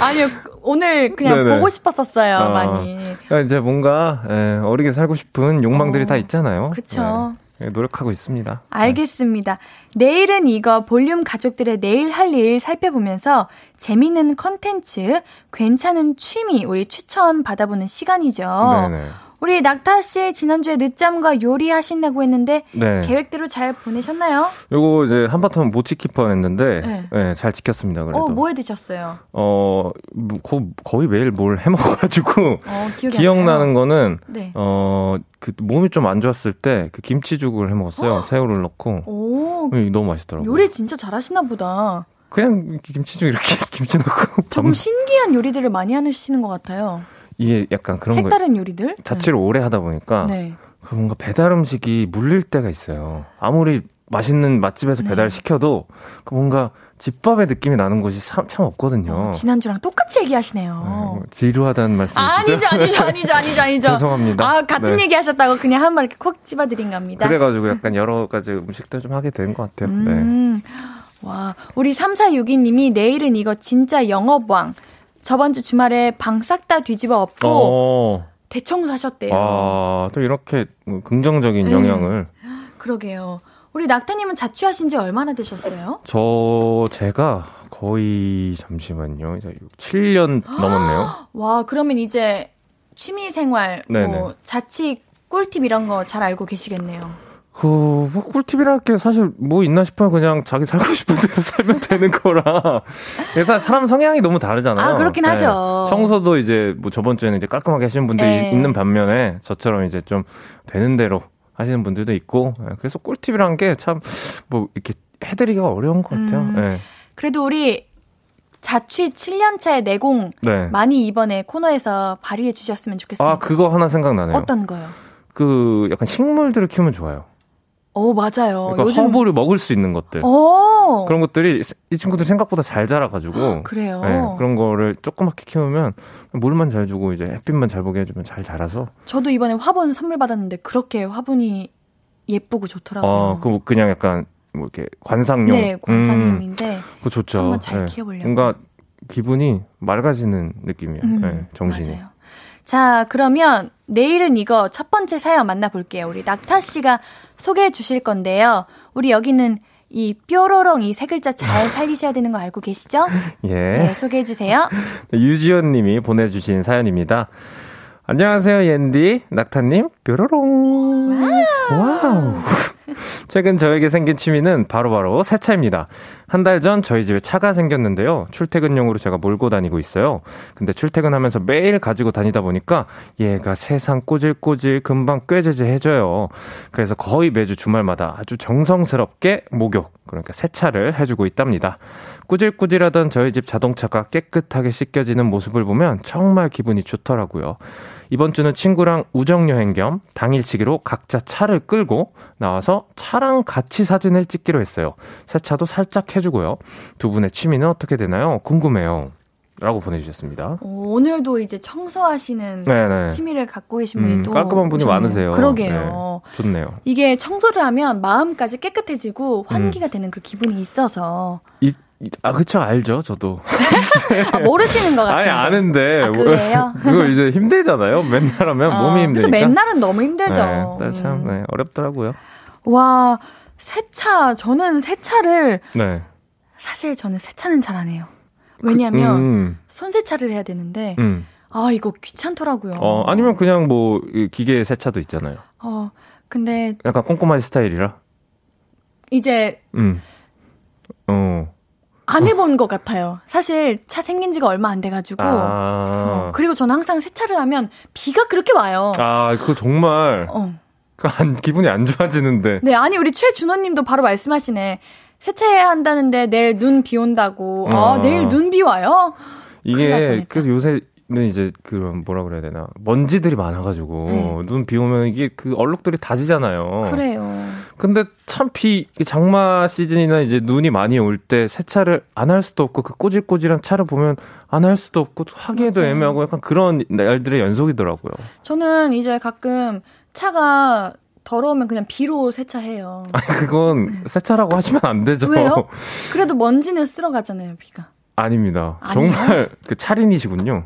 아니요, 오늘 그냥 네네. 보고 싶었었어요, 아, 많이. 그러니까 이제 뭔가 예, 어리게 살고 싶은 욕망들이 어, 다 있잖아요. 그쵸. 네, 노력하고 있습니다. 알겠습니다. 내일은 이거 볼륨 가족들의 내일 할 일 살펴보면서 재미있는 컨텐츠, 괜찮은 취미 우리 추천 받아보는 시간이죠. 네네. 우리 낙타 씨 지난주에 늦잠과 요리하신다고 했는데 네. 계획대로 잘 보내셨나요? 요거 이제 한바탕 못 지킬 뻔했는데 네. 네, 잘 지켰습니다. 그래도. 어, 뭐 해 드셨어요? 어, 뭐, 거, 거의 매일 뭘 해 먹어 가지고 어, 기억이 기억나는? 거는 네. 어, 그 몸이 좀 안 좋았을 때 그 김치죽을 해 먹었어요. 새우를 넣고. 오, 음, 너무 맛있더라고요. 요리 진짜 잘하시나 보다. 그냥 김치죽 이렇게 김치 넣고 조금 밥- 신기한 요리들을 많이 하시는 것 같아요. 이게 약간 그런 거 색다른 요리들? 자취를 오래 하다 보니까 네. 그 뭔가 배달 음식이 물릴 때가 있어요. 아무리 맛있는 맛집에서 네. 배달 시켜도 그 뭔가 집밥의 느낌이 나는 곳이 참, 참 없거든요. 어, 지난주랑 똑같이 네, 얘기하시네요. 뭐 지루하다는 말씀이시죠? 아, 아니죠, 아니죠, 아니죠, 아니죠, 아니죠. 죄송합니다. 아, 같은 네. 얘기 하셨다고 그냥 한 말 이렇게 콕 집어드린 겁니다. 그래가지고 약간 여러 가지 음식들 좀 하게 된 것 같아요. 네. 음, 와, 우리 3462님이 내일은 이거 진짜 영업왕. 저번 주 주말에 방 싹 다 뒤집어 엎고 어, 대청소하셨대요. 아, 또 이렇게 뭐 긍정적인 네. 영향을. 그러게요. 우리 낙타님은 자취하신 지 얼마나 되셨어요? 저, 제가 거의, 잠시만요. 이제 7년 넘었네요. 와, 그러면 이제 취미 생활, 뭐. 자취 꿀팁 이런 거 잘 알고 계시겠네요. 그, 뭐, 꿀팁이랄 게 사실 뭐 있나 싶어요. 그냥 자기 살고 싶은 대로 살면 되는 거라. 그래서 사람 성향이 너무 다르잖아요. 아, 그렇긴 하죠. 청소도 이제 뭐 저번 주에는 이제 깔끔하게 하시는 분들이 네. 있는 반면에 저처럼 이제 좀 되는 대로 하시는 분들도 있고. 예, 그래서 꿀팁이란 게 참 뭐 이렇게 해드리기가 어려운 것 같아요. 음. 예. 그래도 우리 자취 7년차의 내공 네. 많이 이번에 코너에서 발휘해 주셨으면 좋겠습니다. 아, 그거 하나 생각나네요. 어떤 거요? 그 약간 식물들을 키우면 좋아요. 오, 맞아요. 그러니까 요즘 허브를 먹을 수 있는 것들. 오, 그런 것들이 이 친구들 생각보다 잘 자라가지고 그래요. 네, 그런 거를 조그맣게 키우면 물만 잘 주고 이제 햇빛만 잘 보게 해주면 잘 자라서 저도 이번에 화분 선물 받았는데 그렇게 화분이 예쁘고 좋더라고요. 어, 그 그냥 약간 뭐 이렇게 관상용 네, 음, 관상용인데 그거 좋죠. 한번 잘 네. 키워보려고. 뭔가 기분이 맑아지는 느낌이에요. 음, 네, 정신이. 맞아요. 자, 그러면 내일은 이거 첫 번째 사연 만나볼게요. 우리 낙타 씨가 소개해 주실 건데요. 우리 여기는 이 뾰로롱 이 세 글자 잘 살리셔야 되는 거 알고 계시죠? 예. 네, 소개해 주세요. 유지연 님이 보내주신 사연입니다. 안녕하세요, 옌디. 낙타님, 뾰로롱. 와우. 최근 저에게 생긴 취미는 바로 바로 세차입니다. 한 달 전 저희 집에 차가 생겼는데요. 출퇴근용으로 제가 몰고 다니고 있어요. 근데 출퇴근하면서 매일 가지고 다니다 보니까 얘가 세상 꼬질꼬질 금방 꾀제제해져요. 그래서 거의 매주 주말마다 아주 정성스럽게 목욕, 그러니까 세차를 해주고 있답니다. 꾸질꾸질하던 저희 집 자동차가 깨끗하게 씻겨지는 모습을 보면 정말 기분이 좋더라고요. 이번 주는 친구랑 우정여행 겸 당일치기로 각자 차를 끌고 나와서 차랑 같이 사진을 찍기로 했어요. 세차도 살짝 해주고요. 두 분의 취미는 어떻게 되나요? 궁금해요. 라고 보내주셨습니다. 오, 오늘도 이제 청소하시는 네네. 취미를 갖고 계신 분이 음, 또 깔끔한 분이 오셨네요. 많으세요. 그러게요. 네, 좋네요. 이게 청소를 하면 마음까지 깨끗해지고 음. 환기가 되는 그 기분이 있어서 이, 이- 아, 그쵸, 알죠, 저도. 아, 모르시는 것 같아요. 아니, 아는데. 아, 그래요? 그거 이제 힘들잖아요. 맨날 하면 어, 몸이. 그래서 맨날은 너무 힘들죠. 네, 참, 음. 네, 어렵더라고요. 와, 세차. 저는 세차를 네. 사실 저는 세차는 잘 안 해요. 왜냐하면 음, 손세차를 해야 되는데 음. 아 이거 귀찮더라고요. 어, 아니면 그냥 뭐, 이 기계 세차도 있잖아요. 어 근데 약간 꼼꼼한 스타일이라. 이제 음. 어. 안 해본 것 같아요. 사실 차 생긴 지가 얼마 안 돼가지고. 어, 아. 그리고 저는 항상 세차를 하면 비가 그렇게 와요. 아, 그거 정말, 어. 그 안, 기분이 안 좋아지는데. 네, 아니 우리 최준호님도 바로 말씀하시네. 세차해야 한다는데 내일 눈 비 온다고. 아, 어. 내일 눈 비 와요? 이게. 그래서 요새 는 이제, 그런, 뭐라 그래야 되나. 먼지들이 많아가지고, 네. 눈비 오면 이게 그 얼룩들이 다지잖아요. 그래요. 근데 참 비, 이 장마 시즌이나 이제 눈이 많이 올 때 세차를 안 할 수도 없고, 그 꼬질꼬질한 차를 보면 안 할 수도 없고, 또 하기에도 맞아요. 애매하고 약간 그런 날들의 연속이더라고요. 저는 이제 가끔 차가 더러우면 그냥 비로 세차해요. 아니, 그건 세차라고 하시면 안 되죠. 왜요? 그래도 먼지는 쓸어 가잖아요, 비가. 아닙니다. 아니에요? 정말 그 차린이시군요.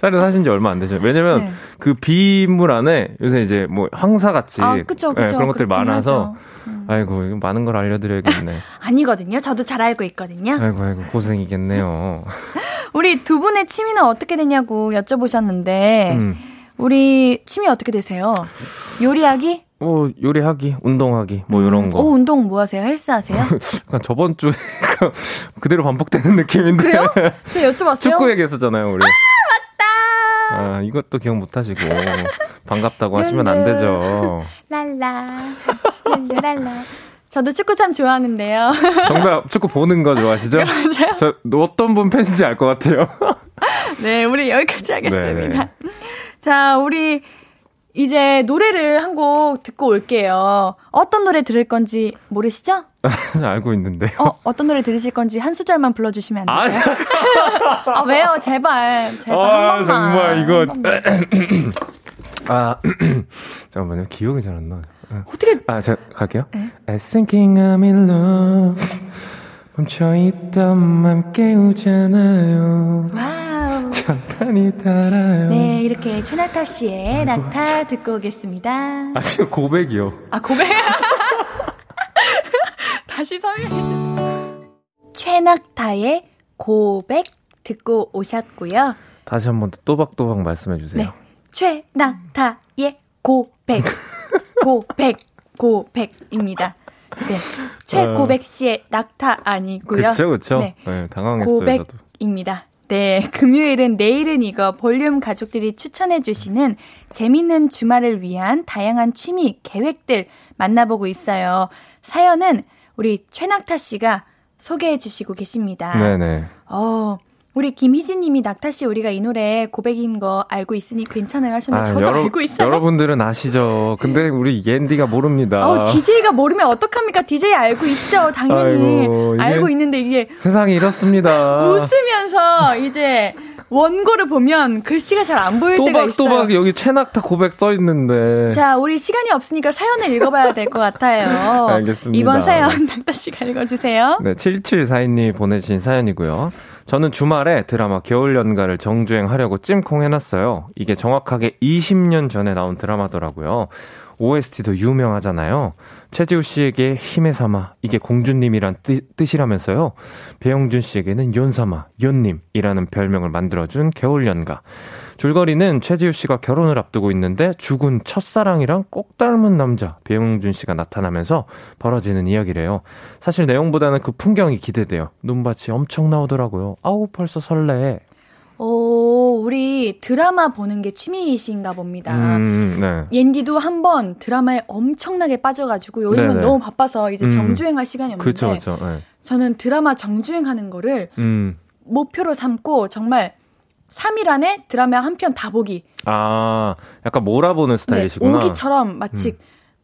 차린 하신 지 얼마 안 되죠. 왜냐면 네. 그 비물 안에 요새 이제 뭐 황사같이 아, 그쵸, 그쵸. 예, 그런 그렇긴 많아서. 음. 아이고 이거 많은 걸 알려드려야겠네. 아니거든요. 저도 잘 알고 있거든요. 아이고 아이고 고생이겠네요. 우리 두 분의 취미는 어떻게 되냐고 여쭤보셨는데, 음. 우리 취미 어떻게 되세요? 요리하기? 뭐 요리하기, 운동하기, 뭐 이런 음, 거. 오, 운동 뭐 하세요? 헬스 하세요? 저번 주에 그대로 반복되는 느낌인데. 그래요? 제가 여쭤봤어요. 축구 얘기했었잖아요, 우리. 아, 맞다! 아, 이것도 기억 못 하시고. 반갑다고 하시면 안 되죠. 랄라. 랄라. 저도 축구 참 좋아하는데요. 정답, 축구 보는 거 좋아하시죠? 맞아요. 저 어떤 분 팬인지 알 것 같아요. 네, 우리 여기까지 하겠습니다. 네네. 자, 우리 이제 노래를 한 곡 듣고 올게요. 어떤 노래 들을 건지 모르시죠? 알고 있는데요. 어, 어떤 노래 들으실 건지 한 소절만 불러주시면 안 될까요? 아, 왜요? 제발. 제발. 아, 한 번만. 정말 이거. 아, 잠깐만요. 기억이 잘 안 나요. 어떻게, 아, 제가 갈게요. 네. I thinking I'm in love. 멈춰있던 맘 깨우잖아요. 와우. 장판이 달아요. 네, 이렇게 최낙타 씨의 낙타 듣고 오겠습니다. 아, 지금 고백이요. 아, 고백. 다시 설명해 주세요. 최낙타의 고백 듣고 오셨고요. 다시 한 번 더 또박또박 말씀해 주세요. 네. 최낙타의 고백. 고백. 고백입니다. 네. 최고백 씨의 낙타 아니고요. 그쵸, 그쵸. 네. 네, 당황했어요. 고백입니다. 네, 금요일은 내일은 이거 볼륨 가족들이 추천해 주시는 재밌는 주말을 위한 다양한 취미 계획들 만나보고 있어요. 사연은 우리 최낙타 씨가 소개해 주시고 계십니다. 네네. 어, 우리 김희진 님이 낙타 씨 우리가 이 노래 고백인 거 알고 있으니 괜찮아요 하셨는데 저도 여러, 알고 있어요. 여러분들은 아시죠. 근데 우리 옌디가 모릅니다. 어, DJ가 모르면 어떡합니까? DJ 알고 있죠, 당연히. 아이고, 알고 있는데 이게 세상이 이렇습니다. 웃으면서 이제 원고를 보면 글씨가 잘 안 보일 때가 있어요. 또박또박 여기 최낙타 고백 써 있는데. 자, 우리 시간이 없으니까 사연을 읽어봐야 될 것 같아요. 알겠습니다. 이번 사연 낙타 씨가 읽어주세요. 네, 7742님 보내주신 사연이고요. 저는 주말에 드라마 겨울연가를 정주행하려고 찜콩 해놨어요. 이게 정확하게 20년 전에 나온 드라마더라고요. OST도 유명하잖아요. 최지우 씨에게 힘의 삼아 이게 공주님이란 뜻, 뜻이라면서요. 배영준 씨에게는 연삼아, 연님이라는 별명을 만들어준 겨울연가. 줄거리는 최지우 씨가 결혼을 앞두고 있는데 죽은 첫사랑이랑 꼭 닮은 남자 배용준 씨가 나타나면서 벌어지는 이야기래요. 사실 내용보다는 그 풍경이 기대돼요. 눈밭이 엄청 나오더라고요. 아우 벌써 설레. 오, 우리 드라마 보는 게 취미이신가 봅니다. 음, 네. 옌디도 한 번 드라마에 엄청나게 빠져가지고 요즘은 네네. 너무 바빠서 이제 음. 정주행할 시간이 없는데 그쵸, 그쵸. 네. 저는 드라마 정주행하는 거를 음. 목표로 삼고 정말 3일 안에 드라마 한 편 다 보기. 아, 약간 몰아보는 네, 스타일이시구나. 오기처럼 마치 음.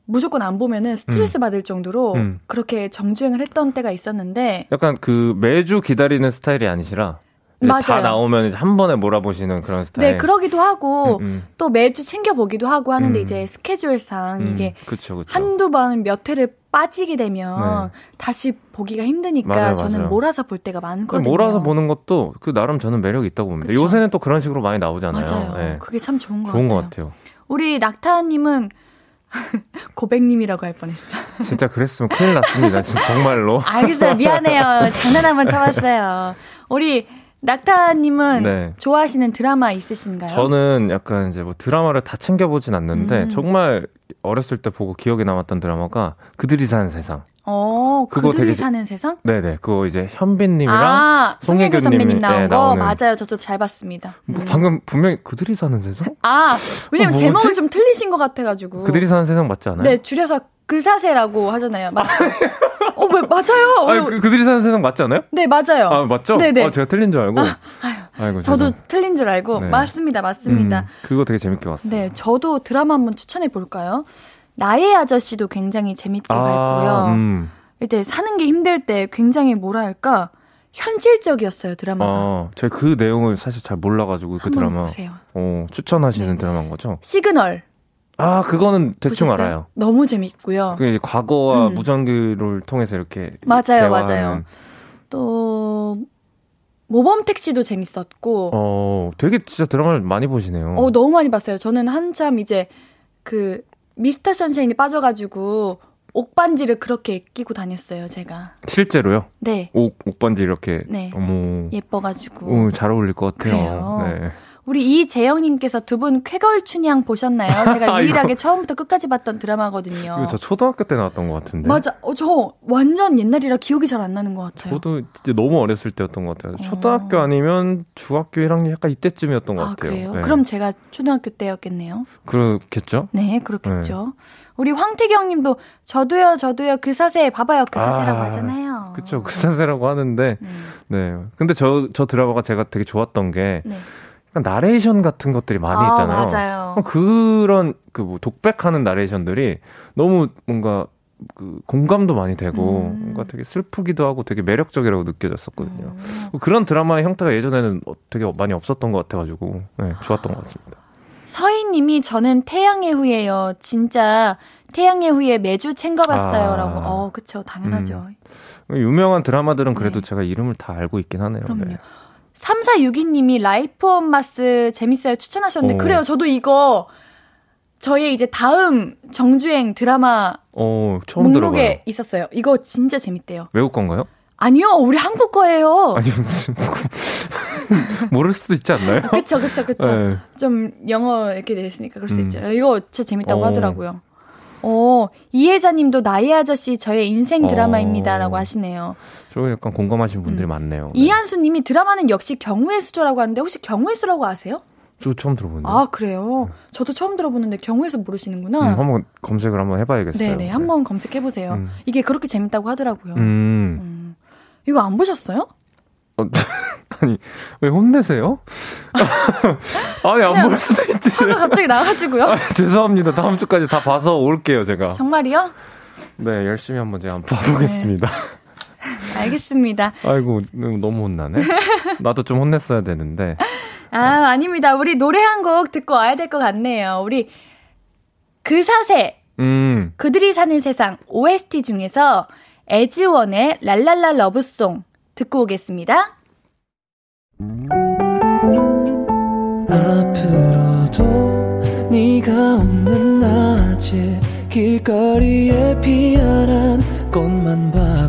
무조건 안 보면은 스트레스 받을 정도로 음. 그렇게 정주행을 했던 때가 있었는데 약간 그 매주 기다리는 스타일이 아니시라 다 맞아요. 나오면 이제 한 번에 몰아보시는 그런 스타일. 네 그러기도 하고 음, 음. 또 매주 챙겨 보기도 하고 하는데 음. 이제 스케줄상 음, 이게 그쵸, 그쵸. 한두 번 몇 회를 빠지게 되면 네. 다시 보기가 힘드니까 맞아요, 저는 맞아요. 몰아서 볼 때가 많거든요. 몰아서 보는 것도 그 나름 저는 매력이 있다고 봅니다. 그쵸. 요새는 또 그런 식으로 많이 나오잖아요. 맞아요. 네. 그게 참 좋은 것 좋은 같아요. 것 같아요. 우리 낙타님은 고백님이라고 할 뻔했어. 진짜 그랬으면 큰일 났습니다. 진짜 정말로. 알겠어요. 미안해요. 장난 한번 쳐봤어요. 우리 낙타님은 네. 좋아하시는 드라마 있으신가요? 저는 약간 이제 뭐 드라마를 다 챙겨보진 않는데 음. 정말 어렸을 때 보고 기억에 남았던 드라마가 그들이 사는 세상. 어, 그거 그들이 되게- 사는 세상? 네네. 그거 이제 현빈님이랑 아, 송혜교 선배님 나온 네, 거 나오는. 맞아요. 저도 잘 봤습니다. 뭐 음. 방금 분명히 그들이 사는 세상? 아, 왜냐면 어, 뭐지? 제목을 좀 틀리신 것 같아가지고. 그들이 사는 세상 맞지 않아요? 네, 줄여서 그사세라고 하잖아요. 맞죠? 어, 왜, 맞아요. 어, 아니, 그, 그들이 사는 세상 맞지 않아요? 네, 맞아요. 아, 맞죠? 네네. 아, 제가 틀린 줄 알고. 아이고, 저도 죄송- 틀린 줄 알고. 네. 맞습니다, 맞습니다. 음, 그거 되게 재밌게 봤어요. 네, 저도 드라마 한번 추천해 볼까요? 나의 아저씨도 굉장히 재밌게 봤고요. 음. 이때 사는 게 힘들 때 굉장히 뭐랄까 현실적이었어요 드라마가. 아, 제가 그 내용을 사실 잘 몰라가지고 그 드라마. 보세요. 어, 추천하시는 네. 드라마인 거죠? 시그널 아, 그거는 대충 보셨어요? 알아요. 너무 재밌고요. 그 과거와 음. 무전기를 통해서 이렇게 맞아요, 대화하는. 맞아요. 또 모범 택시도 재밌었고. 어, 되게 진짜 드라마를 많이 보시네요. 어, 너무 많이 봤어요. 저는 한참 이제 그 미스터 선샤인이 빠져가지고 옥반지를 그렇게 끼고 다녔어요, 제가. 실제로요? 네. 옥, 옥반지 이렇게. 네. 어머. 예뻐가지고. 오, 잘 어울릴 것 같아요. 그래요? 네. 우리 이재영님께서 두 분 쾌걸춘향 보셨나요? 제가 유일하게 처음부터 끝까지 봤던 드라마거든요. 이거 저 초등학교 때 나왔던 것 같은데. 맞아. 어, 저 완전 옛날이라 기억이 잘 안 나는 것 같아요. 저도 진짜 너무 어렸을 때였던 것 같아요. 초등학교 아니면 중학교 1학년 약간 이때쯤이었던 것 아, 같아요. 그래요? 네. 그럼 제가 초등학교 때였겠네요. 그렇겠죠? 네, 그렇겠죠. 우리 황태경 님도 저도요, 저도요, 그 사세, 봐봐요, 그 사세라고 아, 하잖아요. 그쵸. 그 사세라고 하는데, 네. 네. 근데 저, 저 드라마가 제가 되게 좋았던 게, 네. 약간 나레이션 같은 것들이 많이 아, 있잖아요. 맞아요. 어, 그런, 그 뭐, 독백하는 나레이션들이 너무 뭔가, 그 공감도 많이 되고 음. 뭔가 되게 슬프기도 하고 되게 매력적이라고 느껴졌었거든요. 음. 그런 드라마의 형태가 예전에는 어, 되게 많이 없었던 것 같아가지고 네, 좋았던 것 같습니다. 서희님이 저는 태양의 후예요. 진짜 태양의 후예 매주 챙겨봤어요. 아. 라고. 어, 그쵸. 당연하죠. 유명한 드라마들은 그래도 네. 제가 이름을 다 알고 있긴 하네요. 그럼요. 네. 3462님이 Life on Mars 재밌어요. 추천하셨는데. 오. 그래요. 저도 이거 저의 이제 다음 정주행 드라마 어, 처음 목록에 들어봐요. 있었어요. 이거 진짜 재밌대요. 외국 건가요? 아니요. 우리 한국 거예요. 아니 무슨 모를 수도 있지 않나요? 그쵸, 그쵸, 그쵸. 네. 좀 영어 이렇게 돼 있으니까 그럴 수 음. 있죠. 이거 진짜 재밌다고 어. 하더라고요. 어, 이혜자님도 나의 아저씨 저의 인생 드라마입니다라고 어. 하시네요. 저 약간 공감하시는 분들이 많네요. 네. 이한수님이 드라마는 역시 경우의 수조라고 하는데 혹시 경우의 수라고 아세요? 저 처음 들어보는데. 아 그래요. 저도 처음 들어보는데 경우의 수 모르시는구나. 음, 한번 검색을 한번 해봐야겠어요. 네네 한번 검색해 보세요. 음. 이게 그렇게 재밌다고 하더라고요. 네. 음. 음. 이거 안 보셨어요? 어, 아니 왜 혼내세요? 아니 안 볼 수도 있지. 화가 갑자기 나가지고요. 아, 죄송합니다. 다음 주까지 다 봐서 올게요, 제가. 정말이요? 네, 열심히 한번 제가 한번 봐보겠습니다. 네. 알겠습니다. 아이고, 너무 혼나네. 나도 좀 혼냈어야 되는데. 아 아닙니다. 우리 노래 한 곡 듣고 와야 될 것 같네요. 우리 그 사세 음, 그들이 사는 세상 OST 중에서 에즈원의 랄랄라 러브송 듣고 오겠습니다. 앞으로도 네가 없는 낮에 길거리에 피어난 꽃만 봐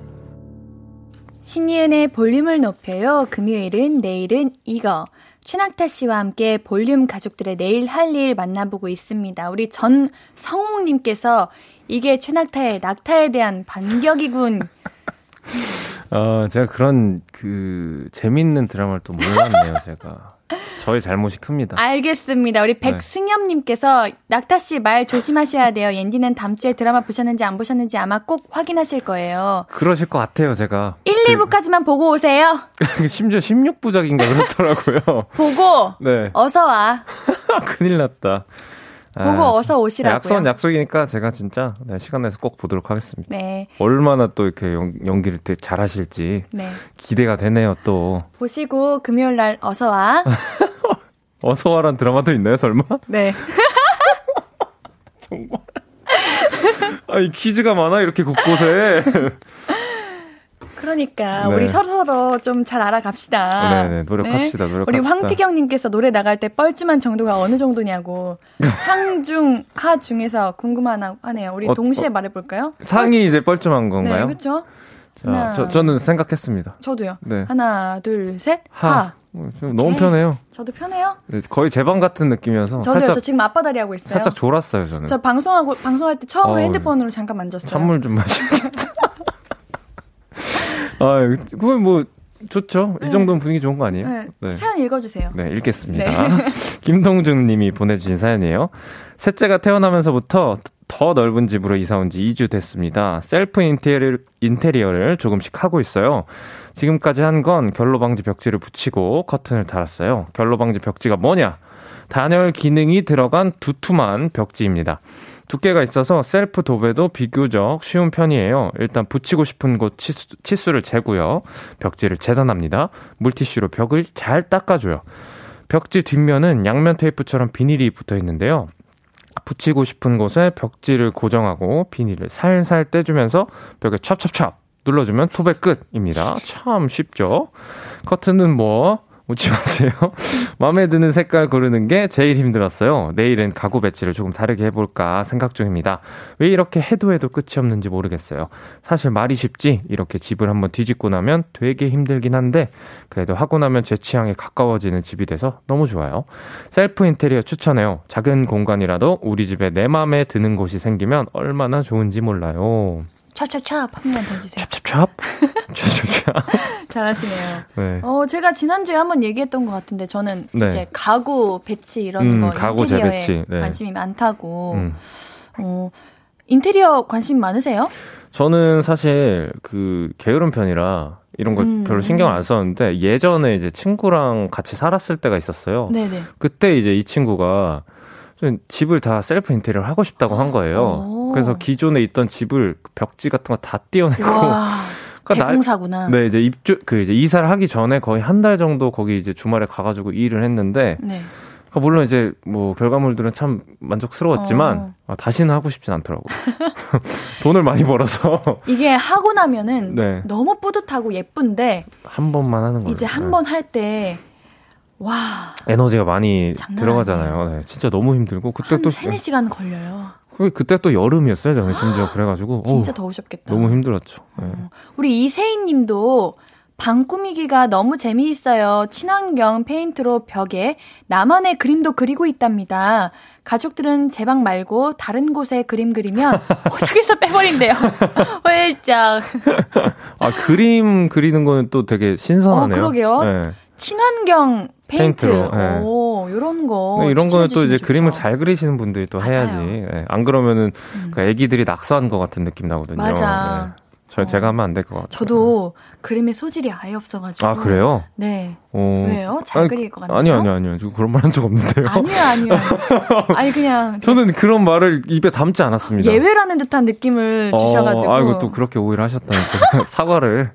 신이은의 볼륨을 높여요. 금요일은 내일은 이거. 최낙타 씨와 함께 볼륨 가족들의 내일 할 일 만나보고 있습니다. 우리 전 성웅님께서 이게 최낙타의 낙타에 대한 반격이군. 아, 제가 그런, 그, 재밌는 드라마를 또 몰랐네요, 제가. 저의 잘못이 큽니다. 알겠습니다. 우리 백승엽님께서 낙타 씨 말 조심하셔야 돼요. 옌디는 다음 주에 드라마 보셨는지 안 보셨는지 아마 꼭 확인하실 거예요. 그러실 것 같아요, 제가. 1, 2부까지만 보고 오세요. 그, 심지어 16부작인가 그렇더라고요. 보고 네. 어서 와. 큰일 났다. 보고 아, 어서 오시라고요. 약속은 약속이니까 제가 진짜 네, 시간 내서 꼭 보도록 하겠습니다. 네, 얼마나 또 이렇게 연, 연기를 되게 잘하실지 네. 기대가 되네요, 또. 보시고 금요일 날 어서 와. 어서 와란 드라마도 있나요, 설마? 네. 정말. 아이 퀴즈가 많아, 이렇게 곳곳에. 그러니까 네. 우리 서로 서로 좀 잘 알아갑시다. 네네, 노력합시다, 노력합시다. 우리 황태경님께서 노래 나갈 때 뻘쭘한 정도가 어느 정도냐고 상중 하 중에서 궁금하네요. 우리 어, 동시에 어, 말해볼까요? 상이 이제 뻘쭘한 건가요? 네, 그렇죠. 자, 저, 저는 생각했습니다. 저도요. 네. 하나, 둘, 셋. 하. 하. 어, 좀 너무. 편해요. 저도 편해요. 네, 거의 제 방 같은 느낌이어서 저도요. 살짝 저 지금 앞바다리 하고 있어요. 살짝 졸았어요, 저는. 저 방송하고 방송할 때 처음으로 어우, 핸드폰으로 잠깐 만졌어요. 찬물 좀 마셔야겠다. 아, 그건 뭐 좋죠. 이 정도면 분위기 좋은 거 아니에요? 네. 네. 사연 읽어주세요. 네, 읽겠습니다. 김동준 님이 보내주신 사연이에요. 셋째가 태어나면서부터 더 넓은 집으로 이사 온 지 2주 됐습니다. 셀프 인테리어, 인테리어를 조금씩 하고 있어요. 지금까지 한 건 결로 방지 벽지를 붙이고 커튼을 달았어요. 결로 방지 벽지가 뭐냐? 단열 기능이 들어간 두툼한 벽지입니다. 두께가 있어서 셀프 도배도 비교적 쉬운 편이에요. 일단 붙이고 싶은 곳 치수, 를 재고요. 벽지를 재단합니다. 물티슈로 벽을 잘 닦아줘요. 벽지 뒷면은 양면 테이프처럼 비닐이 붙어 있는데요. 붙이고 싶은 곳에 벽지를 고정하고 비닐을 살살 떼주면서 벽에 찹찹찹 눌러주면 톱의 끝입니다. 참 쉽죠? 커튼은 뭐 웃지 마세요. 마음에 드는 색깔 고르는 게 제일 힘들었어요. 내일은 가구 배치를 조금 다르게 해볼까 생각 중입니다. 왜 이렇게 해도 해도 끝이 없는지 모르겠어요. 사실 말이 쉽지 이렇게 집을 한번 뒤집고 나면 되게 힘들긴 한데 그래도 하고 나면 제 취향에 가까워지는 집이 돼서 너무 좋아요. 셀프 인테리어 추천해요. 작은 공간이라도 우리 집에 내 마음에 드는 곳이 생기면 얼마나 좋은지 몰라요. 찹찹찹 한번더 주세요. 찹찹찹. 찹찹찹. 잘하시네요. 네. 어, 제가 지난주에 한번 얘기했던 것 같은데 저는 네. 이제 가구 배치 이런 음, 거 가구 인테리어에 재배치, 네. 관심이 많다고. 음. 어, 인테리어 관심 많으세요? 저는 사실 그 게으른 편이라 이런 거 음, 별로 신경 안 썼는데 예전에 이제 친구랑 같이 살았을 때가 있었어요. 네네. 그때 이제 이 친구가 좀 집을 다 셀프 인테리어를 하고 싶다고 한 거예요. 오. 그래서 기존에 있던 집을 벽지 같은 거다 그러니까 날- 대공사구나. 네, 이제 입주 그 이제 이사를 하기 전에 거의 한 달 정도 거기 이제 주말에 가가지고 일을 했는데 네. 그러니까 물론 이제 뭐 결과물들은 참 만족스러웠지만 어. 아, 다시는 하고 싶진 않더라고. 돈을 많이 벌어서 이게 하고 나면은 네. 너무 뿌듯하고 예쁜데 한 번만 하는 거예요. 이제 한 네. 번할 때 와, 에너지가 많이 들어가잖아요. 네, 진짜 너무 힘들고 그때 한또 세네 시간 걸려요. 그- 그때 또 여름이었어요. 저는 심지어 그래가지고 진짜 어우, 더우셨겠다. 너무 힘들었죠. 네. 어, 우리 이세인 님도 방 꾸미기가 너무 재미있어요. 친환경 페인트로 벽에 나만의 그림도 그리고 있답니다. 가족들은 제 방 말고 다른 곳에 그림 그리면 호적에서 빼버린대요. 활짝. 아 그림 그리는 거는 또 되게 신선하네요. 어, 그러게요. 네. 친환경 페인트. 페인트로, 네. 오, 요런 거. 이런 거는 또 이제 좋죠. 그림을 잘 그리시는 분들이 또 맞아요. 해야지. 네. 안 그러면은 음. 그 애기들이 낙서한 것 같은 느낌 나거든요. 맞아. 네. 저 제가 하면 안 될 것 같아요. 저도 그림에 소질이 아예 없어가지고. 아 그래요? 네. 어. 왜요? 잘 아니, 그릴 것 같나요? 아니요, 아니요, 아니요. 저 그런 말 한 적 없는데요. 아니요, 아니요. 아니, 그냥. 저는 그런 말을 입에 담지 않았습니다. 예외라는 듯한 느낌을 주셔가지고. 어, 아이고 또 그렇게 오해를 하셨다니까 사과를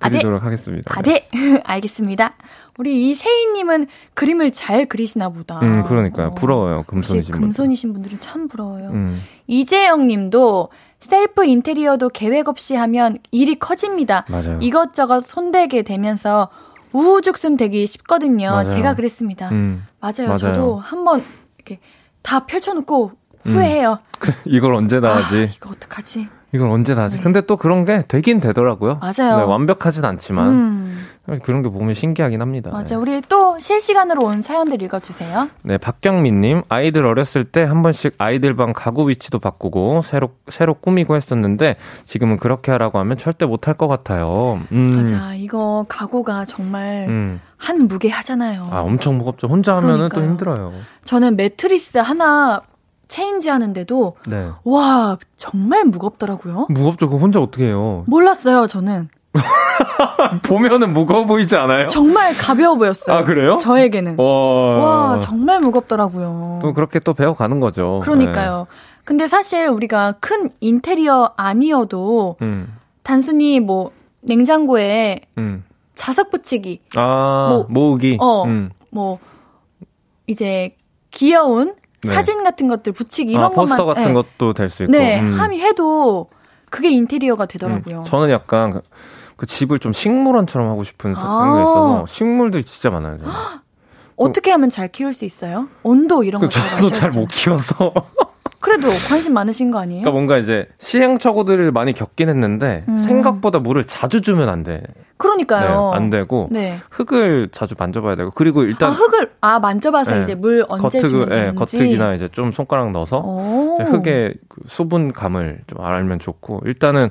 아, 네. 드리도록 하겠습니다. 아, 네. 알겠습니다. 우리 이세희님은 그림을 잘 그리시나 보다. 음, 그러니까요. 어, 부러워요. 금손이신 분들. 금손이신 분들은 참 부러워요. 음. 이재영 님도 셀프 인테리어도 계획 없이 하면 일이 커집니다. 맞아요. 이것저것 손대게 되면서 우후죽순 되기 쉽거든요. 맞아요. 제가 그랬습니다. 음. 맞아요. 맞아요. 저도 한번 이렇게 다 펼쳐놓고 후회해요. 이걸 언제 다 아? 이거 어떡하지? 이걸 언제 다 하지? 네. 근데 또 그런 게 되긴 되더라고요. 맞아요. 네, 완벽하진 않지만 음, 그런 게 보면 신기하긴 합니다. 맞아요. 우리 또 실시간으로 온 사연들 읽어주세요. 네, 박경민님, 아이들 어렸을 때 한 번씩 아이들 방 가구 위치도 바꾸고 새로 새로 꾸미고 했었는데 지금은 그렇게 하라고 하면 절대 못할 것 같아요. 음, 맞아. 이거 가구가 정말 음, 한 무게 하잖아요. 아 엄청 무겁죠. 혼자 하면은 또 그러니까요. 힘들어요. 저는 매트리스 하나 체인지 하는데도 네, 와 정말 무겁더라고요. 무겁죠. 그거 혼자 어떻게 해요? 몰랐어요 저는 보면은 무거워 보이지 않아요? 정말 가벼워 보였어요. 아 그래요? 저에게는 와, 와 정말 무겁더라고요. 또 그렇게 또 배워가는 거죠. 그러니까요. 근데 사실 우리가 큰 인테리어 아니어도 네. 음, 단순히 뭐 냉장고에 음. 자석 붙이기 아, 뭐, 모으기. 어. 음. 뭐 이제 귀여운 네. 사진 같은 것들 붙이기 이런 아, 포스터 것만 같은 네. 것도 될 수 있고. 네, 음. 함이 해도 그게 인테리어가 되더라고요. 음, 저는 약간 그, 그 집을 좀 식물원처럼 하고 싶은 아. 생각이 있어서 식물들이 진짜 많아요. 저는. 어떻게 하면 잘 키울 수 있어요? 온도 이런 그거잘 저도 잘. 못 키워서. 그래도 관심 많으신 거 아니에요? 그러니까 뭔가 이제 시행착오들을 많이 겪긴 했는데 음. 생각보다 물을 자주 주면 안 돼. 그러니까요. 네, 안 되고 네. 흙을 자주 만져봐야 되고 그리고 일단 아, 흙을 아 만져봐서 네. 이제 물 언제 겉흙, 주면 예, 되는지. 겉흙이나 이제 좀 손가락 넣어서 흙의 그 수분감을 좀 알면 좋고 일단은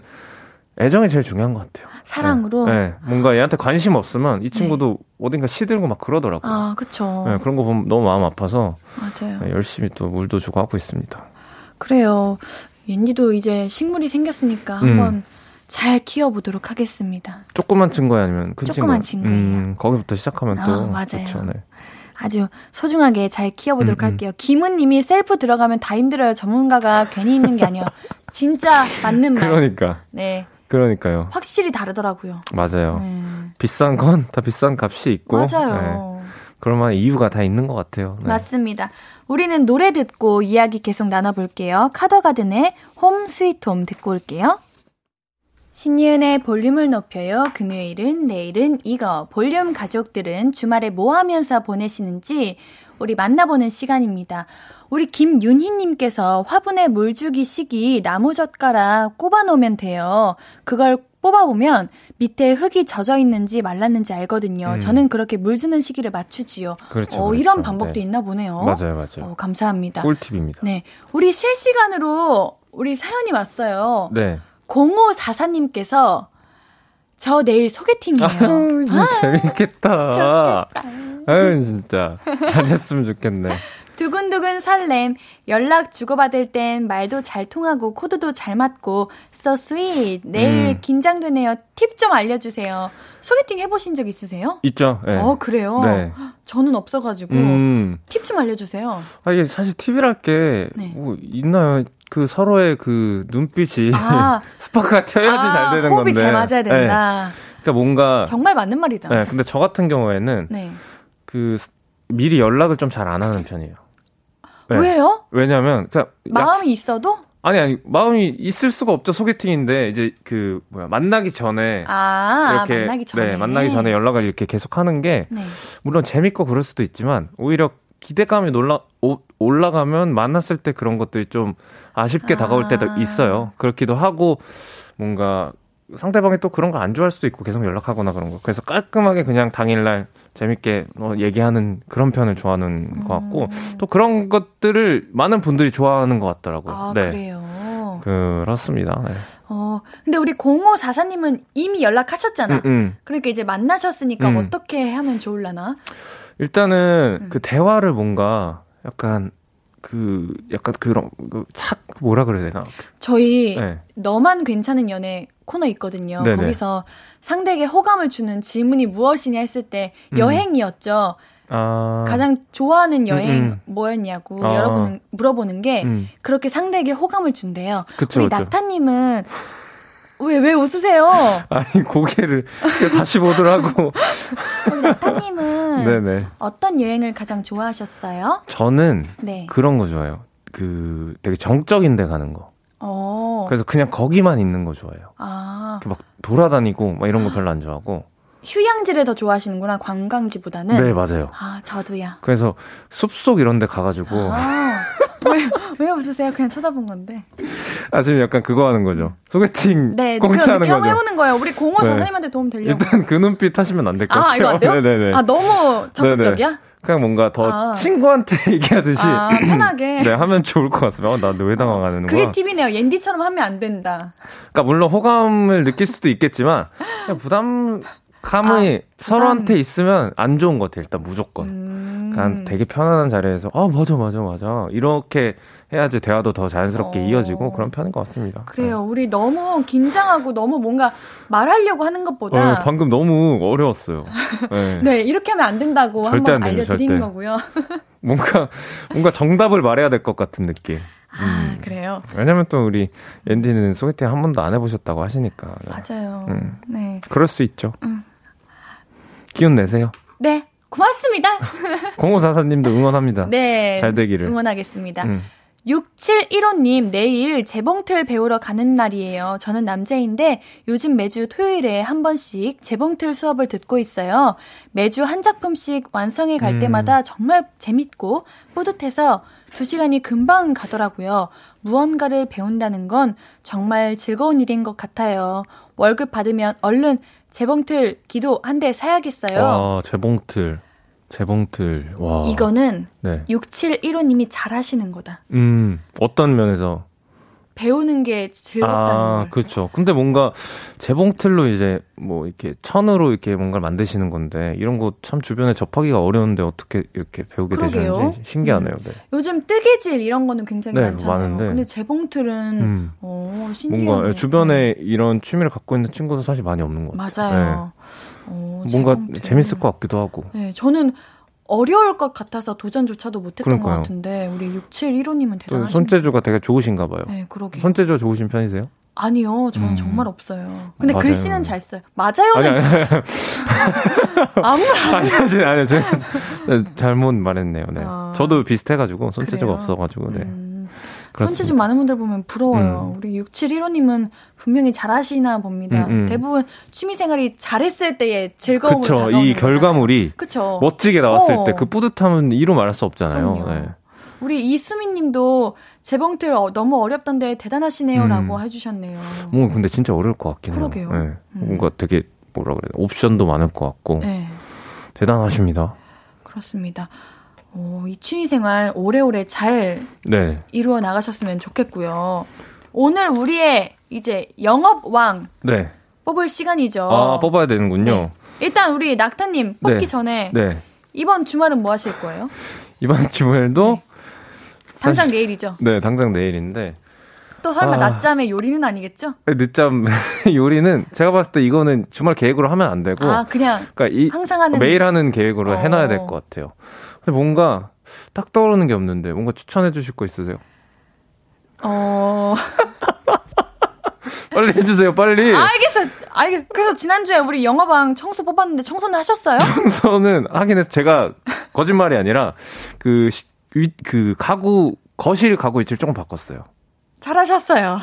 애정이 제일 중요한 것 같아요. 사랑으로. 네, 네. 뭔가 얘한테 관심 없으면 이 친구도 어딘가 시들고 막 그러더라고요. 아. 네, 그런 거 보면 너무 마음 아파서 맞아요. 네, 열심히 또 물도 주고 하고 있습니다. 그래요. 옌디도 이제 식물이 생겼으니까 음. 한번 잘 키워보도록 하겠습니다. 조그만 친구야 아니면 큰 친구? 조그만 친구예요. 음, 거기부터 시작하면 또 아, 맞아요. 좋죠. 네. 아주 소중하게 잘 키워보도록 음, 음. 할게요. 김은님이 셀프 들어가면 다 힘들어요. 전문가가 괜히 있는 게 아니에요. 진짜 맞는 말. 그러니까 네, 그러니까요. 확실히 다르더라고요. 맞아요. 네. 비싼 건 다 비싼 값이 있고 네. 맞아요. 그럴 만한 이유가 다 있는 것 같아요. 네. 맞습니다. 우리는 노래 듣고 이야기 계속 나눠볼게요. 카더가든의 홈 스위트 홈 듣고 올게요. 신이은의 볼륨을 높여요. 금요일은 내일은 이거. 볼륨 가족들은 주말에 뭐 하면서 보내시는지 우리 만나보는 시간입니다. 우리 김윤희님께서 화분에 물 주기 시기 나무젓가락 꼽아놓으면 돼요. 그걸 뽑아보면 밑에 흙이 젖어 있는지 말랐는지 알거든요. 음. 저는 그렇게 물 주는 시기를 맞추지요. 그렇죠. 어, 그렇죠. 이런 방법도 네. 있나 보네요. 맞아요, 맞아요. 어, 감사합니다. 꿀팁입니다. 네. 우리 실시간으로 우리 사연이 왔어요. 네. 0544님께서 저 내일 소개팅이에요. 아유, 진짜 재밌겠다. 좋겠다. 아유, 진짜. 잘 됐으면 좋겠네. 두근두근 설렘. 연락 주고받을 땐 말도 잘 통하고 코드도 잘 맞고 so sweet. 내일 음. 긴장되네요. 팁 좀 알려주세요. 소개팅 해보신 적 있으세요? 있죠? 네. 어 그래요? 네. 저는 없어가지고 음. 팁좀 알려주세요. 아, 이게 사실 팁이랄 게, 네. 뭐, 있나요? 그 서로의 그 눈빛이 아, 스파크가 튀어야지 아, 잘 되는 호흡이 건데. 잘 맞아야 된다. 네. 그러니까 뭔가. 정말 맞는 말이다. 네, 근데 저 같은 경우에는 네. 그 미리 연락을 좀 잘 안 하는 편이에요. 네. 왜요? 왜냐면, 그냥. 마음이 있어도? 아니, 아니, 마음이 있을 수가 없죠. 소개팅인데, 이제 그, 뭐야, 만나기 전에. 아, 이렇게, 만나기 전에. 네, 만나기 전에 연락을 이렇게 계속 하는 게, 네. 물론 재밌고 그럴 수도 있지만, 오히려 기대감이 놀라, 오- 올라가면 만났을 때 그런 것들이 좀 아쉽게 아. 다가올 때도 있어요. 그렇기도 하고, 뭔가 상대방이 또 그런 거 안 좋아할 수도 있고 계속 연락하거나 그런 거. 그래서 깔끔하게 그냥 당일날 재밌게 뭐 얘기하는 그런 편을 좋아하는 것 같고, 또 그런 것들을 많은 분들이 좋아하는 것 같더라고요. 아, 네. 그래요. 그렇습니다. 네. 어, 근데 우리 0544님은 이미 연락하셨잖아. 음, 음. 그러니까 이제 만나셨으니까 음. 어떻게 하면 좋을라나? 일단은 음. 그 대화를 뭔가 약간 그 약간 그런 그착 뭐라 그래야 되나? 저희 네. 너만 괜찮은 연애 코너 있거든요. 네네. 거기서 상대에게 호감을 주는 질문이 무엇이냐 했을 때 음. 여행이었죠. 아 가장 좋아하는 여행 음, 음. 뭐였냐고 아. 여러분 물어보는 게 음, 그렇게 상대에게 호감을 준대요. 그쵸 우리. 낙타님은 왜 왜 웃으세요? 아니 고개를 45도를 하고 우리 낙타님은 네네. 어떤 여행을 가장 좋아하셨어요? 저는 네. 그런 거 좋아해요. 그 되게 정적인 데 가는 거. 어. 그래서 그냥 거기만 있는 거 좋아해요. 아, 막 돌아다니고 막 이런 거 별로 안 좋아하고. 휴양지를 더 좋아하시는구나, 관광지보다는. 네 맞아요. 아, 저도요. 그래서 숲속 이런 데 가가지고 아, 왜, 왜 웃으세요? 그냥 쳐다본 건데. 아 지금 약간 그거 하는 거죠. 소개팅 네, 공짜 하는 거죠. 해보는 거예요. 우리 공호 네. 선생님한테 도움 되려고. 일단 그 눈빛 하시면 안 될것 아, 같아요. 이거 안 돼요? 네네네. 아, 너무 적극적이야? 그냥 뭔가 더 아. 친구한테 얘기하듯이 아, 편하게. 네 하면 좋을 것 같습니다. 어, 나왜 왜 당황하는 그게 거야? 팁이네요. 옌디처럼 하면 안 된다. 그러니까 물론 호감을 느낄 수도 있겠지만 부담 감이 아, 서로한테 있으면 안 좋은 것 같아요. 일단 무조건. 음. 그냥 되게 편안한 자리에서 아 맞아 맞아 맞아 이렇게 해야지 대화도 더 자연스럽게 어. 이어지고 그런 편인 것 같습니다. 그래요. 우리 너무 긴장하고 너무 뭔가 말하려고 하는 네. 것보다. 어, 방금 너무 어려웠어요. 네. 네, 이렇게 하면 안 된다고 한번 알려드리는. 거고요. 뭔가 뭔가 정답을 말해야 될 것 같은 느낌. 아, 그래요. 왜냐면 또 우리 앤디는 소개팅 한 번도 안 해보셨다고 하시니까. 네. 맞아요. 음. 네. 그럴 수 있죠. 음. 기운 내세요. 네, 고맙습니다. 0544님도 응원합니다. 네. 잘 되기를. 응원하겠습니다. 음. 6715님, 내일 재봉틀 배우러 가는 날이에요. 저는 남자인데 요즘 매주 토요일에 한 번씩 재봉틀 수업을 듣고 있어요. 매주 한 작품씩 완성해 갈 음. 때마다 정말 재밌고 뿌듯해서 두 시간이 금방 가더라고요. 무언가를 배운다는 건 정말 즐거운 일인 것 같아요. 월급 받으면 얼른 재봉틀 기도 한 대 사야겠어요. 와, 재봉틀. 재봉틀. 와. 이거는 네. 6715님이 잘하시는 거다. 음, 어떤 면에서? 배우는 게 즐겁다는 아, 걸. 그렇죠. 근데 뭔가 재봉틀로 이제 뭐 이렇게 천으로 이렇게 뭔가를 만드시는 건데 이런 거 참 주변에 접하기가 어려운데 어떻게 이렇게 배우게 그러게요. 되셨는지 신기하네요. 네. 요즘 뜨개질 이런 거는 굉장히 네, 많잖아요. 많은데. 근데 재봉틀은 음. 어, 신기하네요. 뭔가 주변에 이런 취미를 갖고 있는 친구도 사실 많이 없는 것 같아요. 맞아요. 어, 네. 뭔가 재봉틀. 재밌을 것 같기도 하고. 네, 저는 어려울 것 같아서 도전조차도 못했던. 것 같은데 우리 6715님은 또 대단하신 손재주가 되게 좋으신가 봐요. 네, 그러게. 손재주가 좋으신 편이세요? 아니요, 저는 음. 정말 없어요. 근데 맞아요. 글씨는 잘 써요. 맞아요는 아무 아니, 아니, 아니, 제가 잘못 말했네요. 네. 아. 저도 비슷해가지고 손재주가 그래요? 없어가지고, 네. 음, 손재주 많은 분들 보면 부러워요. 음. 우리 6715님은 분명히 잘하시나 봅니다. 음, 음. 대부분 취미생활이 잘했을 때의 즐거움으로 그쵸. 이. 결과물이 그쵸. 멋지게 나왔을 어. 때그 뿌듯함은 이루 말할 수 없잖아요. 네. 우리 이수민님도 재봉틀 어, 너무 어렵던데 대단하시네요라고 음. 해주셨네요. 뭐 근데 진짜 어려울 것 같긴 해요. 그러게요. 네. 음. 뭔가 되게 뭐라 그래야 돼 옵션도 많을 것 같고 네, 대단하십니다. 그렇습니다. 어, 이 취미생활 오래오래 잘 네, 이루어 나가셨으면 좋겠고요. 오늘 우리의 이제 영업왕 네. 뽑을 시간이죠. 아 뽑아야 되는군요. 네. 일단 우리 낙타님 뽑기 네. 전에 네. 이번 주말은 뭐 하실 거예요? 이번 주말도 당장 내일이죠. 네 당장 내일인데 또 설마 아. 낮잠의 요리는 아니겠죠? 늦잠 요리는 제가 봤을 때 이거는 주말 계획으로 하면 안 되고 아 그냥 그러니까 이 항상 하는 매일 하는 계획으로 어. 해놔야 될 것 같아요. 근데 뭔가 딱 떠오르는 게 없는데 뭔가 추천해 주실 거 있으세요? 어 빨리 해주세요, 빨리. 알겠어. 알겠. 그래서 지난주에 우리 영화방 청소 뽑았는데 청소는 하셨어요? 청소는 하긴 해서 제가 거짓말이 아니라 그, 시- 위- 그 가구, 거실 가구 위치를 조금 바꿨어요. 잘하셨어요.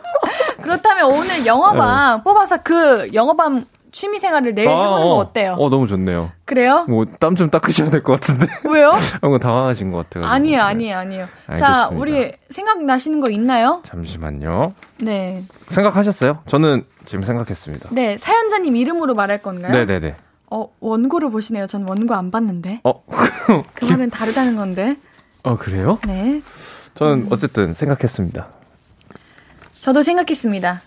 그렇다면 오늘 영화방 뽑아서 그 영화방 취미 생활을 내일 해보는 거 어때요? 네. 어, 너무 좋네요. 그래요? 뭐, 땀 좀 닦으셔야 될 것 같은데. 왜요? 뭔가 당황하신 것 같아요. 아니에요, 아니에요, 아니에요. 자, 알겠습니다. 우리 생각나시는 거 있나요? 잠시만요. 네. 생각하셨어요? 저는 지금 생각했습니다. 네, 사연자님 이름으로 말할 건가요? 네네네. 어, 원고를 보시네요. 전 원고 안 봤는데. 어, 그 말은 다르다는 건데. 어, 그래요? 네. 저는 어쨌든 생각했습니다. 저도 생각했습니다.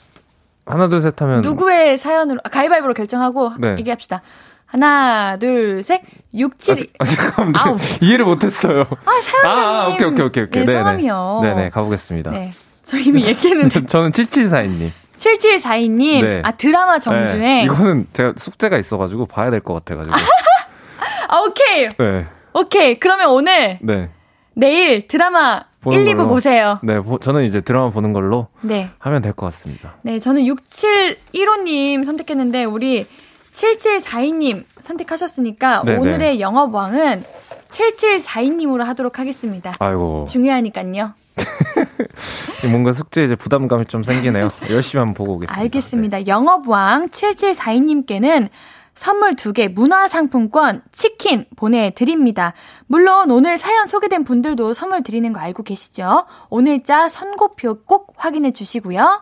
하나, 둘, 셋 하면. 누구의 사연으로, 아, 가위바위보로 결정하고 네. 얘기합시다. 하나, 둘, 셋, 6, 7, 아, 잠깐만. 아우. 이해를 못했어요. 아, 사연자님. 아, 오케이, 오케이, 오케이, 오케이. 네, 네네. 성함이요. 네네, 가보겠습니다. 네. 저 이미 얘기했는데. 저는 7742님. 7742님. 네. 아, 드라마 정주행. 네, 이거는 제가 숙제가 있어가지고 봐야 될 것 같아가지고. 아, 오케이. 네. 오케이. 그러면 오늘, 네. 내일 드라마 보는 1, 2부 걸로. 보세요. 네, 보- 저는 이제 드라마 보는 걸로 네. 하면 될 것 같습니다. 네, 저는 6715님 선택했는데, 우리 7742님 선택하셨으니까, 네네. 오늘의 영업왕은 7742님으로 하도록 하겠습니다. 아이고. 중요하니까요. 뭔가 숙제에 이제 부담감이 좀 생기네요. 열심히 한번 보고 오겠습니다. 알겠습니다. 영업왕 7742님께는 선물 2개 문화상품권 치킨 보내드립니다. 물론 오늘 사연 소개된 분들도 선물 드리는 거 알고 계시죠? 오늘자 선고표 꼭 확인해 주시고요.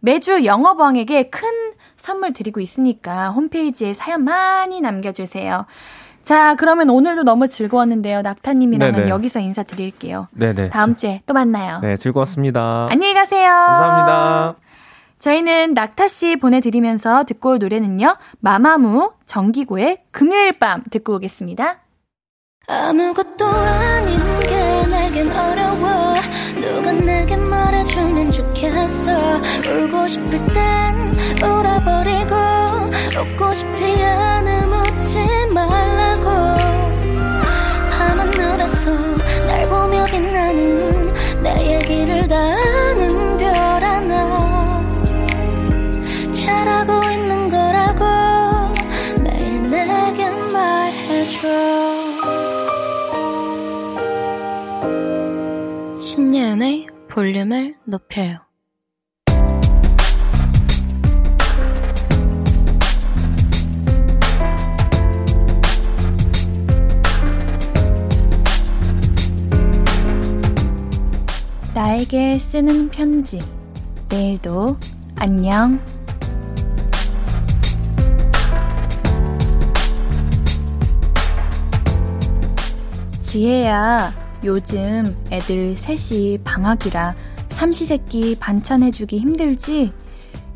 매주 영업왕에게 큰 선물 드리고 있으니까 홈페이지에 사연 많이 남겨주세요. 자, 그러면 오늘도 너무 즐거웠는데요. 낙타님이랑은 네네. 여기서 인사드릴게요. 네네. 다음 주에 또 만나요. 네, 즐거웠습니다. 안녕히 가세요. 감사합니다. 저희는 낙타 씨 보내드리면서 듣고 올 노래는요. 마마무 정기고의 금요일 밤 듣고 오겠습니다. 아무것도 아닌 게 내겐 어려워 누가 내게 말해주면 좋겠어 울고 싶을 땐 울어버리고 웃고 싶지 않음 웃지 말라고 밤하늘에서 날 보며 빛나는 내 얘기를 다 볼륨을 높여요 나에게 쓰는 편지. 내일도 안녕. 지혜야, 요즘 애들 셋이 방학이라 삼시세끼 반찬 해주기 힘들지?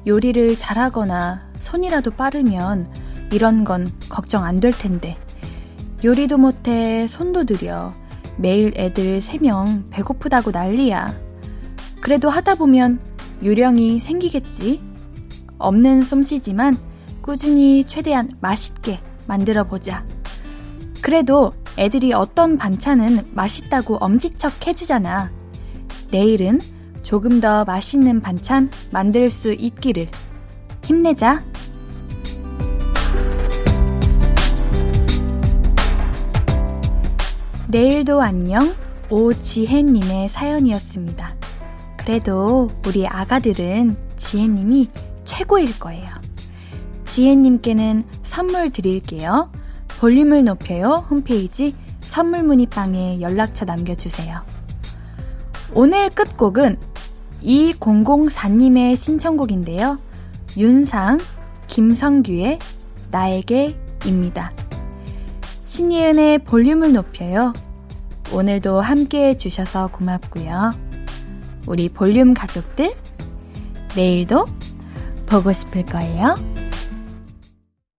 요리를 잘하거나 손이라도 빠르면 이런 건 걱정 안 될 텐데. 요리도 못해 손도 느려. 매일 애들 세명 배고프다고 난리야. 그래도 하다 보면 요령이 생기겠지? 없는 솜씨지만 꾸준히 최대한 맛있게 만들어 보자. 그래도 애들이 어떤 반찬은 맛있다고 엄지척 해주잖아. 내일은 조금 더 맛있는 반찬 만들 수 있기를. 힘내자! 내일도 안녕 오지혜님의 사연이었습니다. 그래도 우리 아가들은 지혜님이 최고일 거예요. 지혜님께는 선물 드릴게요. 볼륨을 높여요 홈페이지 선물 문의방에 연락처 남겨주세요. 오늘 끝곡은 2004님의 신청곡인데요. 윤상, 김성규의 나에게입니다. 신예은의 볼륨을 높여요. 오늘도 함께 해주셔서 고맙고요. 우리 볼륨 가족들, 내일도 보고 싶을 거예요.